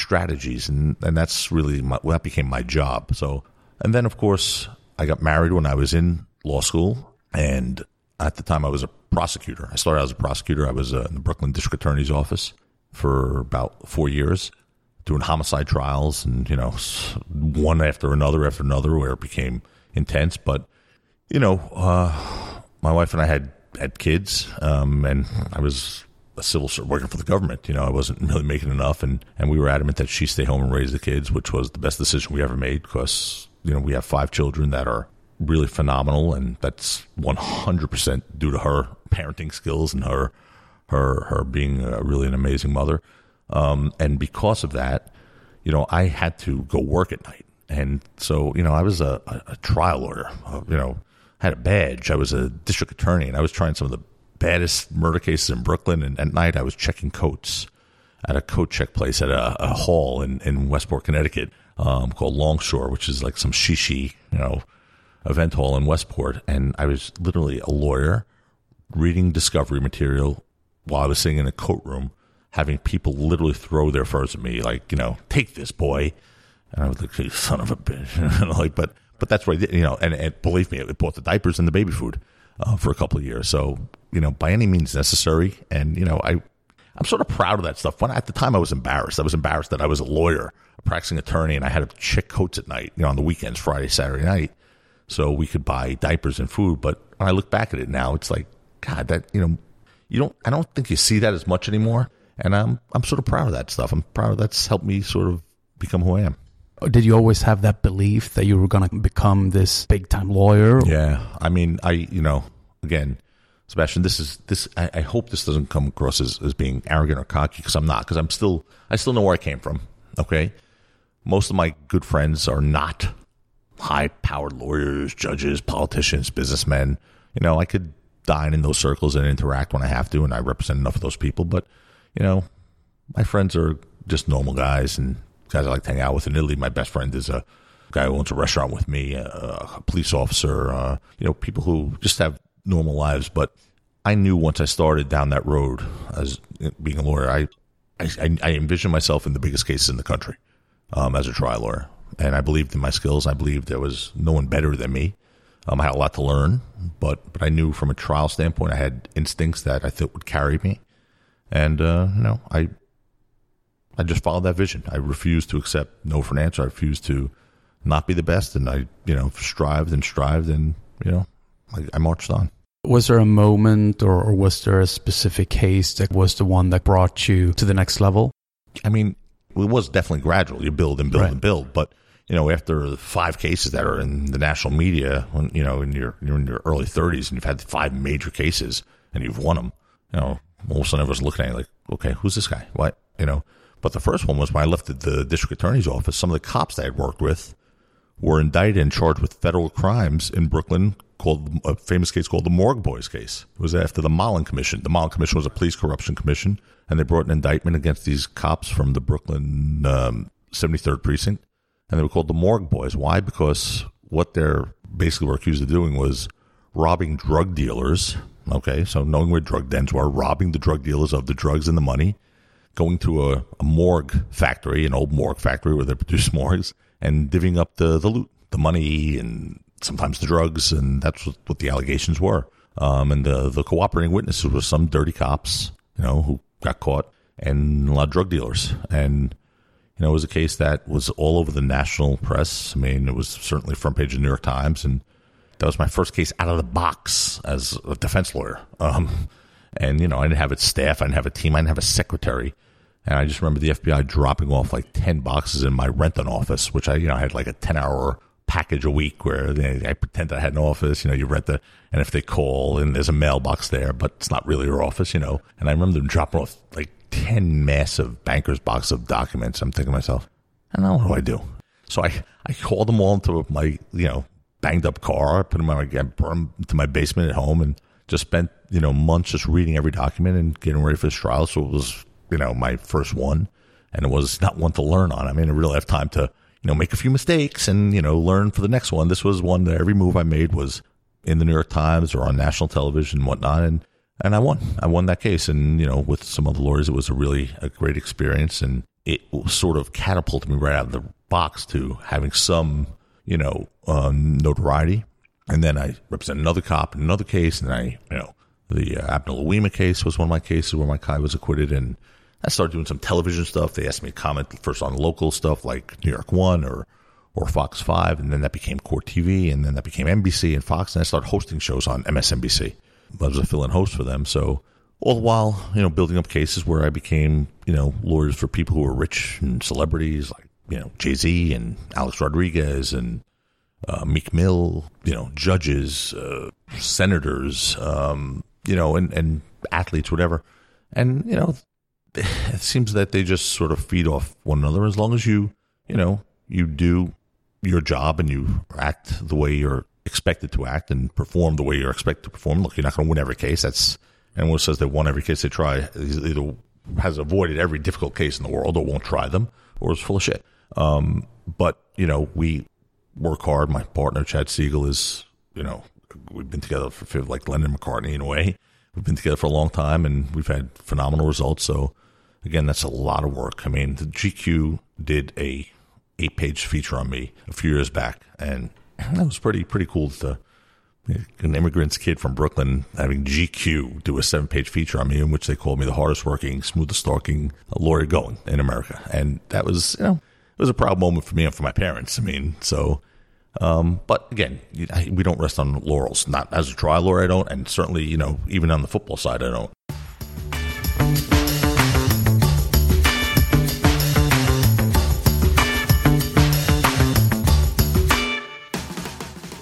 strategies, and and that's really my, that became my job. So, and then of course I got married when I was in law school, and at the time I was a prosecutor. I started as a prosecutor. I was uh, in the Brooklyn District Attorney's office for about four years doing homicide trials and, you know, one after another after another where it became intense. But, you know, uh, my wife and I had, had kids, um, and I was a civil servant working for the government. You know, I wasn't really making enough, and, and we were adamant that she stay home and raise the kids, which was the best decision we ever made because, you know, we have five children that are really phenomenal, and that's 100% due to her parenting skills and her, her, her being a, really an amazing mother. Um, and because of that, you know, I had to go work at night. And so, you know, I was a, a, a trial lawyer, uh, you know, had a badge. I was a district attorney and I was trying some of the baddest murder cases in Brooklyn. And at night I was checking coats at a coat check place at a, a hall in, in Westport, Connecticut, um, called Longshore, which is like some shishi, you know, event hall in Westport. And I was literally a lawyer reading discovery material while I was sitting in a coat room having people literally throw their furs at me, like, you know, take this boy. And I was like, son of a bitch. like, but, but that's what I did, you know, and, and believe me, it bought the diapers and the baby food uh, for a couple of years. So, you know, by any means necessary. And, you know, I, I'm sort of proud of that stuff. When at the time I was embarrassed, I was embarrassed that I was a lawyer, a practicing attorney, and I had to check coats at night, you know, on the weekends, Friday, Saturday night, so we could buy diapers and food. But when I look back at it now, it's like, God, that you know, you don't. I don't think you see that as much anymore and I'm I'm sort of proud of that stuff. I'm proud of that's helped me sort of become who I am. Did you always have that belief that you were going to become this big time lawyer? Yeah, I mean, I you know, again, Sebastian, this is this. I, I hope this doesn't come across as, as being arrogant or cocky because I'm not. Because I'm still I still know where I came from. Okay, most of my good friends are not high powered lawyers, judges, politicians, businessmen. You know, I could dine in those circles and interact when I have to, and I represent enough of those people. But, you know, my friends are just normal guys and guys I like to hang out with. In Italy, my best friend is a guy who owns a restaurant with me, a, a police officer, uh, you know, people who just have normal lives. But I knew once I started down that road as being a lawyer, I, I, I envisioned myself in the biggest cases in the country um, as a trial lawyer. And I believed in my skills. I believed there was no one better than me. Um, I had a lot to learn, but but I knew from a trial standpoint, I had instincts that I thought would carry me, and uh, you know, I I just followed that vision. I refused to accept no for an answer. I refused to not be the best, and I you know strived and strived, and you know, I, I marched on. Was there a moment, or, or was there a specific case that was the one that brought you to the next level? I mean, it was definitely gradual. You build and build Right. and build, but you know, after five cases that are in the national media, when you know, in your you're in your early 30s, and you've had five major cases and you've won them, you know, all of a sudden everyone's looking at you like, okay, who's this guy? What you know? But the first one was when I left the, district attorney's office. Some of the cops that I had worked with were indicted and charged with federal crimes in Brooklyn called a famous case called the Morgue Boys case. It was after the Mollen Commission. The Mollen Commission was a police corruption commission, and they brought an indictment against these cops from the Brooklyn um, 73rd precinct, and they were called the Morgue Boys. Why? Because what they're basically were accused of doing was robbing drug dealers. Okay, so knowing where drug dens were, robbing the drug dealers of the drugs and the money, going to a, a morgue factory, an old morgue factory where they produce morgues, and divvying up the, the loot, the money, and sometimes the drugs, and that's what, what the allegations were. Um, and the, the cooperating witnesses were some dirty cops, you know, who got caught, and a lot of drug dealers. And, you know, it was a case that was all over the national press. I mean, it was certainly front page of the New York Times, and that was my first case out of the box as a defense lawyer. Um, and, you know, I didn't have a staff, I didn't have a team, I didn't have a secretary. And I just remember the FBI dropping off like 10 boxes in my Renton office, which I, you know, I had like a 10 hour package a week where they, I pretend I had an office. You know, you rent the, and if they call and there's a mailbox there, but it's not really your office, you know. And I remember them dropping off like 10 massive banker's box of documents. I'm thinking to myself, don't know, what do I do? So I, I called them all into my, you know, banged up car, put them in my, brought them to my basement at home and just spent, you know, months just reading every document and getting ready for this trial. So it was, you know, my first one and it was not one to learn on. I mean, I really have time to, you know, make a few mistakes and, you know, learn for the next one. This was one that every move I made was in the New York Times or on national television and whatnot. And, and I won. I won that case. And, you know, with some other lawyers, it was a really a great experience. And it sort of catapulted me right out of the box to having some, you know, um, notoriety. And then I represented another cop in another case. And I, you know, the uh, Louima case was one of my cases where my guy was acquitted. And I started doing some television stuff. They asked me to comment first on local stuff like New York One or or Fox Five, and then that became Court TV, and then that became NBC and Fox, and I started hosting shows on MSNBC. I was a fill-in host for them, so all the while, you know, building up cases where I became, you know, lawyers for people who were rich and celebrities like you know Jay Z and Alex Rodriguez and uh, Meek Mill, you know, judges, uh, senators, um, you know, and and athletes, whatever, and you know it seems that they just sort of feed off one another as long as you you know you do your job and you act the way you're expected to act and perform the way you're expected to perform. Look you're not going to win every case. That's anyone who says they won every case they try. Either has avoided every difficult case in the world or won't try them or is full of shit. Um, but you know we work hard. My partner chad seigel is you know we've been together for like lennon mccartney in a way. We've been together for a long time and we've had phenomenal results. So again that's a lot of work i mean the gq did a eight page feature on me a few years back and that was pretty pretty cool to an immigrant's kid from brooklyn having gq do a seven page feature on me in which they called me the hardest working smoothest talking lawyer going in america and that was you know it was a proud moment for me and for my parents i mean so um, but again, we don't rest on laurels. Not as a trial lawyer, I don't, and certainly, you know, even on the football side, I don't.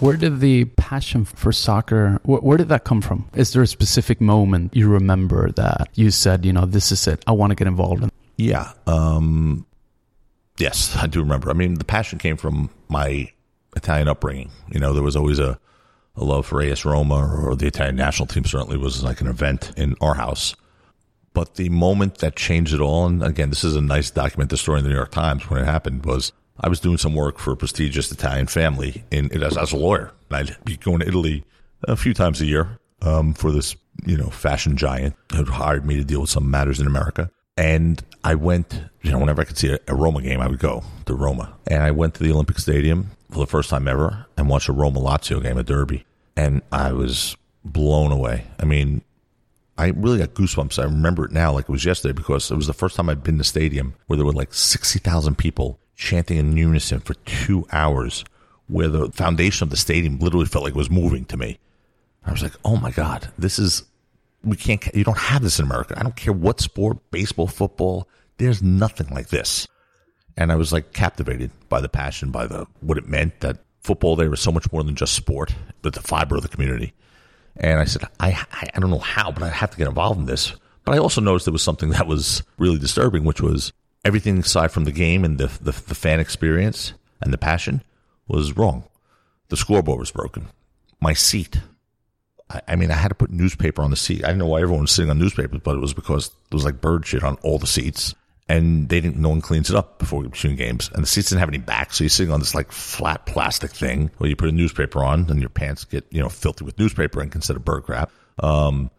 Where did the passion for soccer, wh- where did that come from? Is there a specific moment you remember that you said, you know, this is it, I want to get involved in? Yeah. Um, yes, I do remember. I mean, the passion came from my Italian upbringing. You know, there was always a, a love for AS Roma or the Italian national team. Certainly was like an event in our house. But the moment that changed it all, and again, this is a nice document, the story in the New York Times when it happened, was I was doing some work for a prestigious Italian family in as, as a lawyer. I'd be going to Italy a few times a year um, for this, you know, fashion giant who hired me to deal with some matters in America. And I went, you know, whenever I could see a, a Roma game, I would go to Roma. And I went to the Olympic Stadium for the first time ever and watched a Roma Lazio game, a derby. And I was blown away. I mean, I really got goosebumps. I remember it now like it was yesterday because it was the first time I'd been to the stadium where there were like 60,000 people chanting in unison for two hours, where the foundation of the stadium literally felt like it was moving to me. I was like, oh my God, this is, we can't, you don't have this in America. I don't care what sport, baseball, football, there's nothing like this. And I was like captivated by the passion, by the, what it meant that football there was so much more than just sport, but the fiber of the community. And I said, I, I don't know how, but I have to get involved in this. But I also noticed there was something that was really disturbing, which was everything aside from the game and the, the, the fan experience and the passion was wrong. The scoreboard was broken. My seat I, I mean, I had to put newspaper on the seat. I didn't know why everyone was sitting on newspapers, but it was because there was like bird shit on all the seats. And they didn't, no one cleans it up before between games. And the seats didn't have any back. So you're sitting on this like flat plastic thing where you put a newspaper on and your pants get, you know, filthy with newspaper ink instead of bird crap. Um,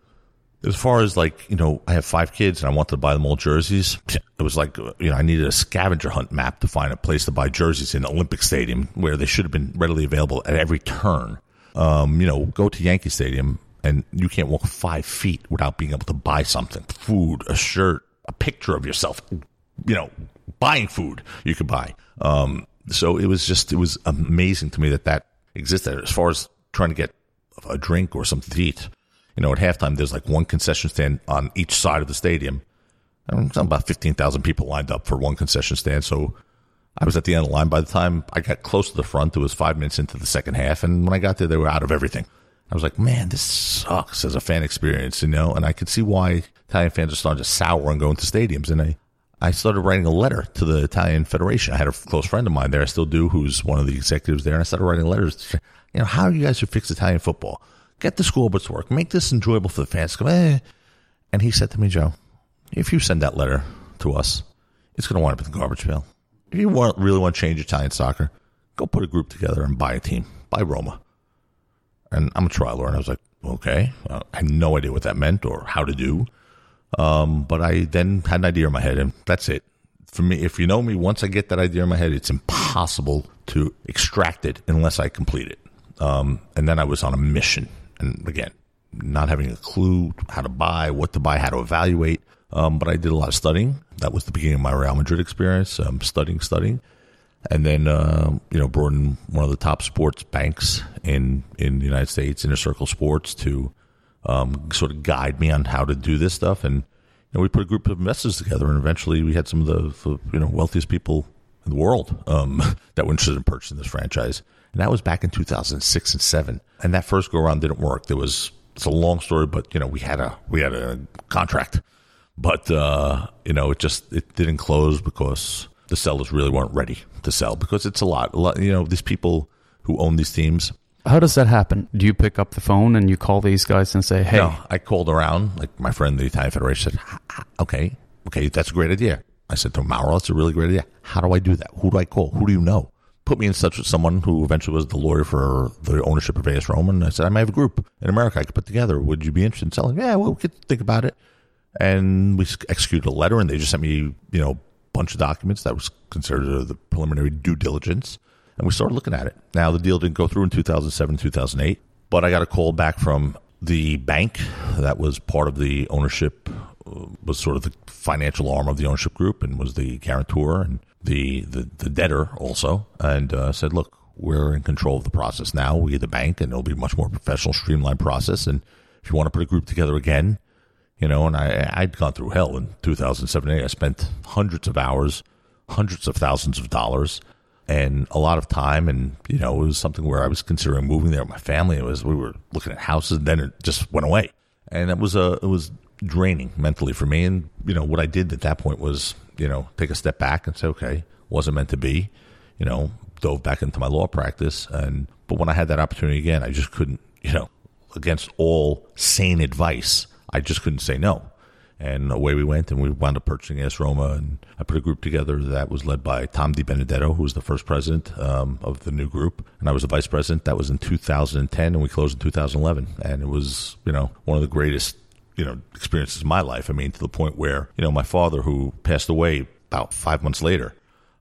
as far as like, you know, I have five kids and I wanted to buy them all jerseys. It was like, you know, I needed a scavenger hunt map to find a place to buy jerseys in Olympic Stadium where they should have been readily available at every turn. Um, you know, go to Yankee Stadium and you can't walk five feet without being able to buy something food, a shirt, a picture of yourself, you know, buying food you could buy. Um, so it was just, it was amazing to me that that existed as far as trying to get a drink or something to eat. You know, at halftime, there's like one concession stand on each side of the stadium. And about 15,000 people lined up for one concession stand. So I was at the end of the line. By the time I got close to the front, it was five minutes into the second half. And when I got there, they were out of everything. I was like, man, this sucks as a fan experience, you know? And I could see why Italian fans are starting to sour and going to stadiums. And I, I started writing a letter to the Italian Federation. I had a close friend of mine there, I still do, who's one of the executives there. And I started writing letters, you know, how are you guys should fix Italian football. Get the scoreboards to work. Make this enjoyable for the fans. Come, eh. And he said to me, Joe, if you send that letter to us, it's going to wind up in the garbage pail. If you want, really want to change Italian soccer, go put a group together and buy a team. Buy Roma. And I'm a trial lawyer. And I was like, okay. I had no idea what that meant or how to do. Um, but I then had an idea in my head, and that's it. For me, if you know me, once I get that idea in my head, it's impossible to extract it unless I complete it. Um, and then I was on a mission. And again, not having a clue how to buy, what to buy, how to evaluate. Um, but I did a lot of studying. That was the beginning of my Real Madrid experience, um, studying, studying. And then, uh, you know, brought in one of the top sports banks in, in the United States, Inner Circle Sports, to um, sort of guide me on how to do this stuff. And, you know, we put a group of investors together, and eventually we had some of the, you know, wealthiest people in the world um, that were interested in purchasing this franchise. And that was back in 2006 and seven. And that first go around didn't work. There was, it's a long story, but, you know, we had a, we had a contract but uh, you know, it just it didn't close because the sellers really weren't ready to sell because it's a lot. A lot you know, these people who own these teams. How does that happen? Do you pick up the phone and you call these guys and say, "Hey"? No, I called around. Like my friend, the Italian Federation, said, "Okay, okay, that's a great idea." I said to Mauro, "That's a really great idea. How do I do that? Who do I call? Who do you know?" Put me in touch with someone who eventually was the lawyer for the ownership of AS Roma. And I said, I might have a group in America I could put together. Would you be interested in selling? Yeah, well, we could think about it and we executed a letter, and they just sent me, you know, a bunch of documents that was considered the preliminary due diligence, and we started looking at it. Now the deal didn't go through in 2007, 2008, but I got a call back from the bank that was part of the ownership, uh, was sort of the financial arm of the ownership group, and was the guarantor and the the, the debtor also, and uh, said, look. We're in control of the process now. We, the bank, and it'll be a much more professional, streamlined process. And if you want to put a group together again, you know, and I, I'd gone through hell in 2007. I spent hundreds of hours, hundreds of thousands of dollars, and a lot of time. And, you know, it was something where I was considering moving there with my family. It was, we were looking at houses, and then it just went away. And it was, a, it was draining mentally for me. And, you know, what I did at that point was, you know, take a step back and say, okay, wasn't meant to be, you know, dove back into my law practice. And but when I had that opportunity again, I just couldn't, you know, against all sane advice, I just couldn't say no. And away we went, and we wound up purchasing AS Roma. And I put a group together that was led by Tom Di Benedetto, who was the first president um, of the new group, and I was the vice president. That was in 2010, and we closed in 2011. And it was, you know, one of the greatest, you know, experiences of my life. I mean, to the point where, you know, my father, who passed away about five months later,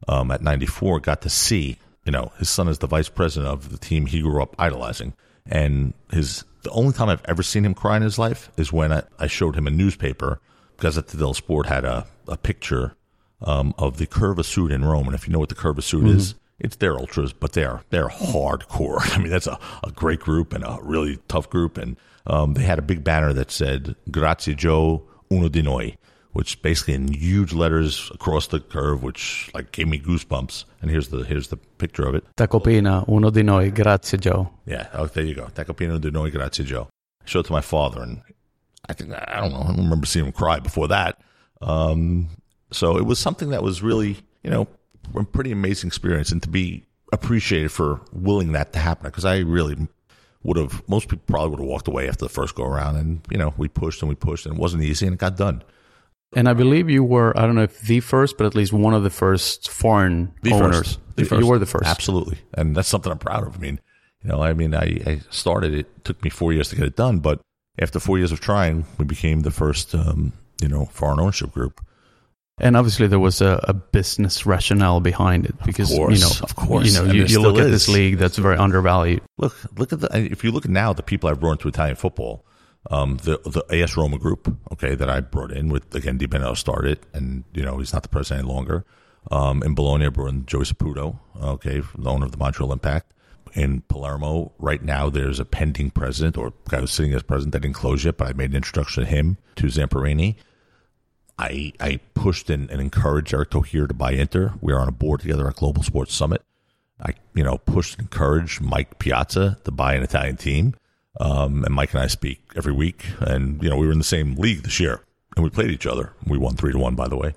um, at 94, got to see, you know, his son is the vice president of the team he grew up idolizing, and his the only time I've ever seen him cry in his life is when I, I showed him a newspaper. Gazzetta dello Sport had a, a picture um, of the Curva Sud in Rome. And if you know what the Curva Sud mm-hmm. is, it's their ultras, but they're they're hardcore. I mean, that's a, a great group and a really tough group. And um, they had a big banner that said "Grazie Joe, uno di noi," which basically in huge letters across the curve, which like gave me goosebumps. And here's the here's the picture of it. Tacopina, uno di noi, grazie Joe. Yeah, oh, there you go. Tacopina, uno di noi, grazie Joe. I showed it to my father, and I think I don't know. I don't remember seeing him cry before that. Um, so it was something that was really, you know, a pretty amazing experience, and to be appreciated for willing that to happen. Because I really would have, most people probably would have walked away after the first go around, and you know, we pushed and we pushed, and it wasn't easy, and it got done. And I believe you were, I don't know if the first, but at least one of the first foreign the owners. First. First. You were the first. Absolutely. And that's something I'm proud of. I mean, you know, I mean, I, I started, it took me four years to get it done, but after four years of trying, we became the first, um, you know, foreign ownership group. And obviously, there was a, a, business rationale behind it because course, you know, of course, you know, you, you look is. at this league that's very undervalued. Look, look at the. If you look at now, the people I've brought into Italian football, um, the the AS Roma group, okay, that I brought in with again Di Benedetto started, and you know he's not the president any longer. Um, in Bologna, I brought in Joey Saputo, okay, the owner of the Montreal Impact. In Palermo, right now there's a pending president or guy who's sitting as president that didn't close yet, but I made an introduction to him to Zamparini. I I pushed and, and encouraged Erick Thohir to buy Inter. We are on a board together at Global Sports Summit. I you know pushed and encouraged Mike Piazza to buy an Italian team. Um, and Mike and I speak every week, and you know we were in the same league this year, and we played each other. We won three to one, by the way,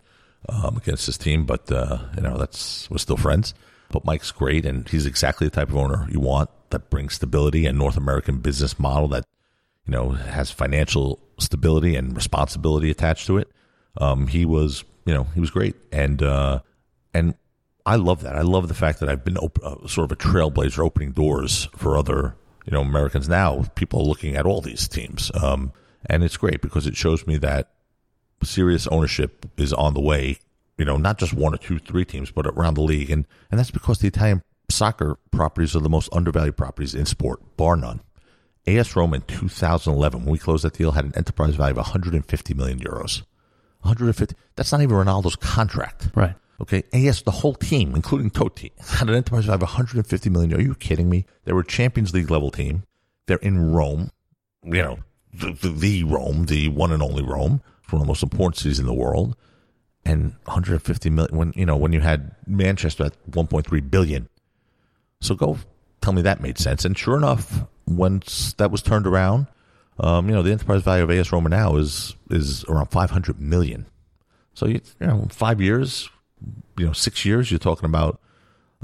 um, against this team. But uh, you know that's we're still friends. But Mike's great, and he's exactly the type of owner you want that brings stability and North American business model that you know has financial stability and responsibility attached to it. Um, he was, you know, he was great, and uh, and I love that. I love the fact that I've been op- uh, sort of a trailblazer, opening doors for other you know Americans now. People are looking at all these teams, um, and it's great because it shows me that serious ownership is on the way. You know, not just one or two, three teams, but around the league, and and that's because the Italian soccer properties are the most undervalued properties in sport, bar none. AS Roma in 2011, when we closed that deal, had an enterprise value of 150 million euros. 150. That's not even Ronaldo's contract. Right. Okay, And yes, the whole team, including Totti, had an enterprise value of 150 million. Are you kidding me? They were Champions League level team. They're in Rome, you know, the, the, the Rome, the one and only Rome, one of the most important cities in the world. And 150 million when you know when you had Manchester at 1.3 billion. So go tell me that made sense. And sure enough, once that was turned around, um, you know the enterprise value of AS Roma now is is around 500 million. So you, you know, five years, you know, six years, you're talking about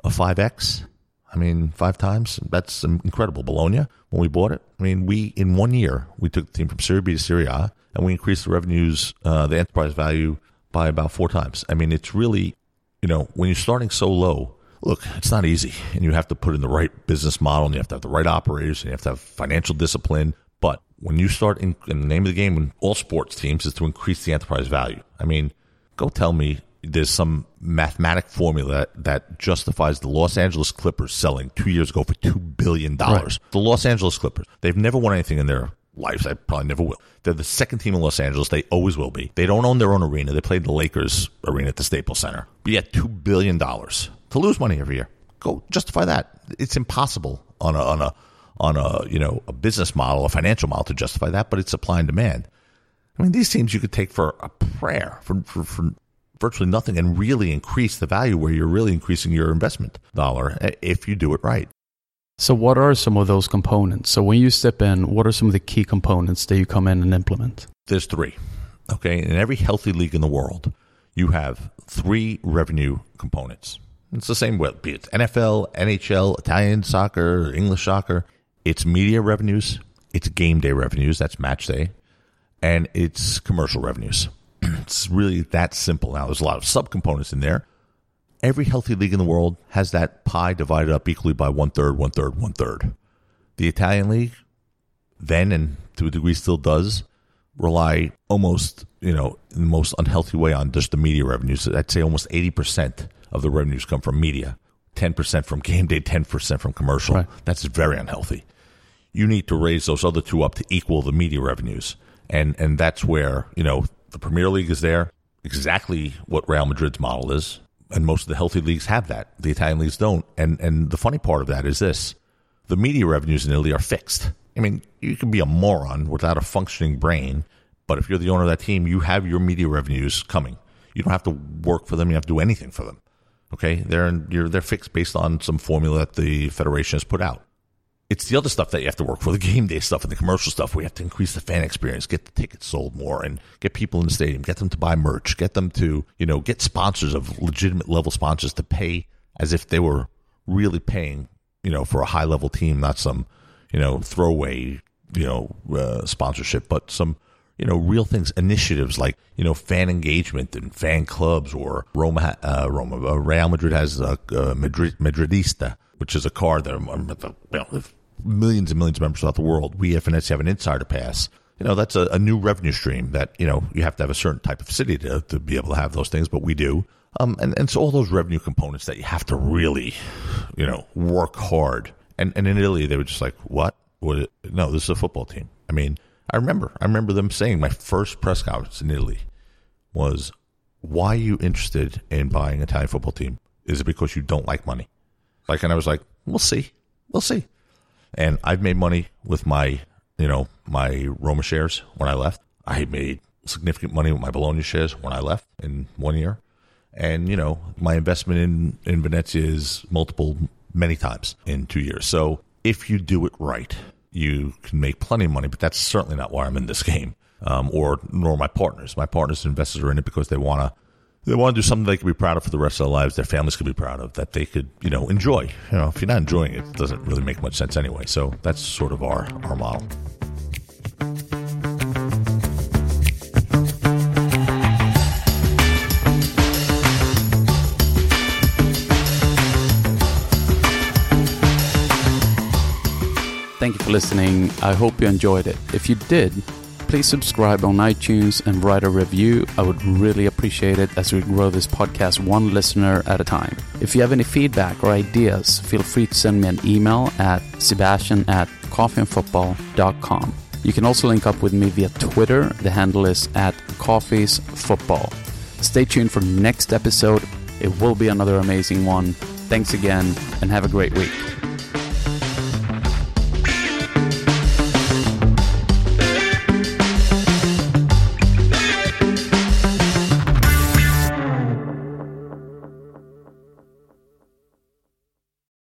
a 5X. I mean, five times. That's incredible. Bologna, when we bought it, I mean, we, in one year, we took the team from Serie B to Serie A and we increased the revenues, uh, the enterprise value by about four times. I mean, it's really, you know, when you're starting so low, look, it's not easy and you have to put in the right business model and you have to have the right operators and you have to have financial discipline. When you start in, in the name of the game in all sports teams is to increase the enterprise value. I mean, go tell me there's some mathematic formula that justifies the Los Angeles Clippers selling two years ago for two billion dollars. Right. The Los Angeles Clippers, they've never won anything in their lives. I probably never will. They're the second team in Los Angeles. They always will be. They don't own their own arena. They play the Lakers arena at the Staples Center. But yet two billion dollars to lose money every year. Go justify that. It's impossible on a on a on a you know a business model, a financial model to justify that. But it's supply and demand. I mean, these teams you could take for a prayer for, for, for virtually nothing and really increase the value where you're really increasing your investment dollar if you do it right. So, what are some of those components? So, when you step in, what are some of the key components that you come in and implement? There's three. Okay. In every healthy league in the world, you have three revenue components. It's the same way, be it NFL, NHL, Italian soccer, English soccer. It's media revenues, it's game day revenues, that's match day, and it's commercial revenues. it's really that simple. Now, there's a lot of subcomponents in there. Every healthy league in the world has that pie divided up equally by one third, one third, one third. The Italian league, then and to a degree still does, rely almost, you know, in the most unhealthy way on just the media revenues. I'd say almost 80% of the revenues come from media, 10% from game day, 10% from commercial. Right. That's very unhealthy. You need to raise those other two up to equal the media revenues. And, and that's where, you know, the Premier League is there, exactly what Real Madrid's model is. And most of the healthy leagues have that. The Italian leagues don't. And, and the funny part of that is this the media revenues in Italy are fixed. I mean, you can be a moron without a functioning brain, but if you're the owner of that team, you have your media revenues coming. You don't have to work for them. You have to do anything for them. Okay, they're you're, they're fixed based on some formula that the federation has put out. It's the other stuff that you have to work for, the game day stuff and the commercial stuff. We have to increase the fan experience, get the tickets sold more, and get people in the stadium, get them to buy merch, get them to you know get sponsors of legitimate level sponsors to pay as if they were really paying you know for a high level team, not some you know throwaway you know uh, sponsorship, but some you know, real things, initiatives like, you know, fan engagement and fan clubs or Roma, uh, Roma, uh, Real Madrid has a, uh, Madrid, Madridista, which is a card that um, you know, millions and millions of members throughout the world. We at Venezia have an insider pass. You know, that's a, a, new revenue stream that, you know, you have to have a certain type of city to, to be able to have those things, but we do. Um, and, and so all those revenue components that you have to really, you know, work hard. And, and in Italy, they were just like, what? What? No, this is a football team. I mean, I remember. I remember them saying my first press conference in Italy was, "Why are you interested in buying an Italian football team? Is it because you don't like money?" Like, and I was like, "We'll see, we'll see." And I've made money with my, you know, my Roma shares when I left. I made significant money with my Bologna shares when I left in one year, and you know, my investment in in Venezia is multiple many times in two years. So if you do it right you can make plenty of money, but that's certainly not why I'm in this game, um, or nor my partners. My partners and investors are in it because they want to they want to do something they can be proud of for the rest of their lives. Their families could be proud of that they could you know enjoy. You know, if you're not enjoying it, it doesn't really make much sense anyway. So that's sort of our our model. Thank you for listening. I hope you enjoyed it. If you did, please subscribe on iTunes and write a review. I would really appreciate it as we grow this podcast one listener at a time. If you have any feedback or ideas, feel free to send me an email at sebastian at coffeeandfootball.com. You can also link up with me via Twitter. The handle is at coffeesfootball. Stay tuned for next episode. It will be another amazing one. Thanks again and have a great week.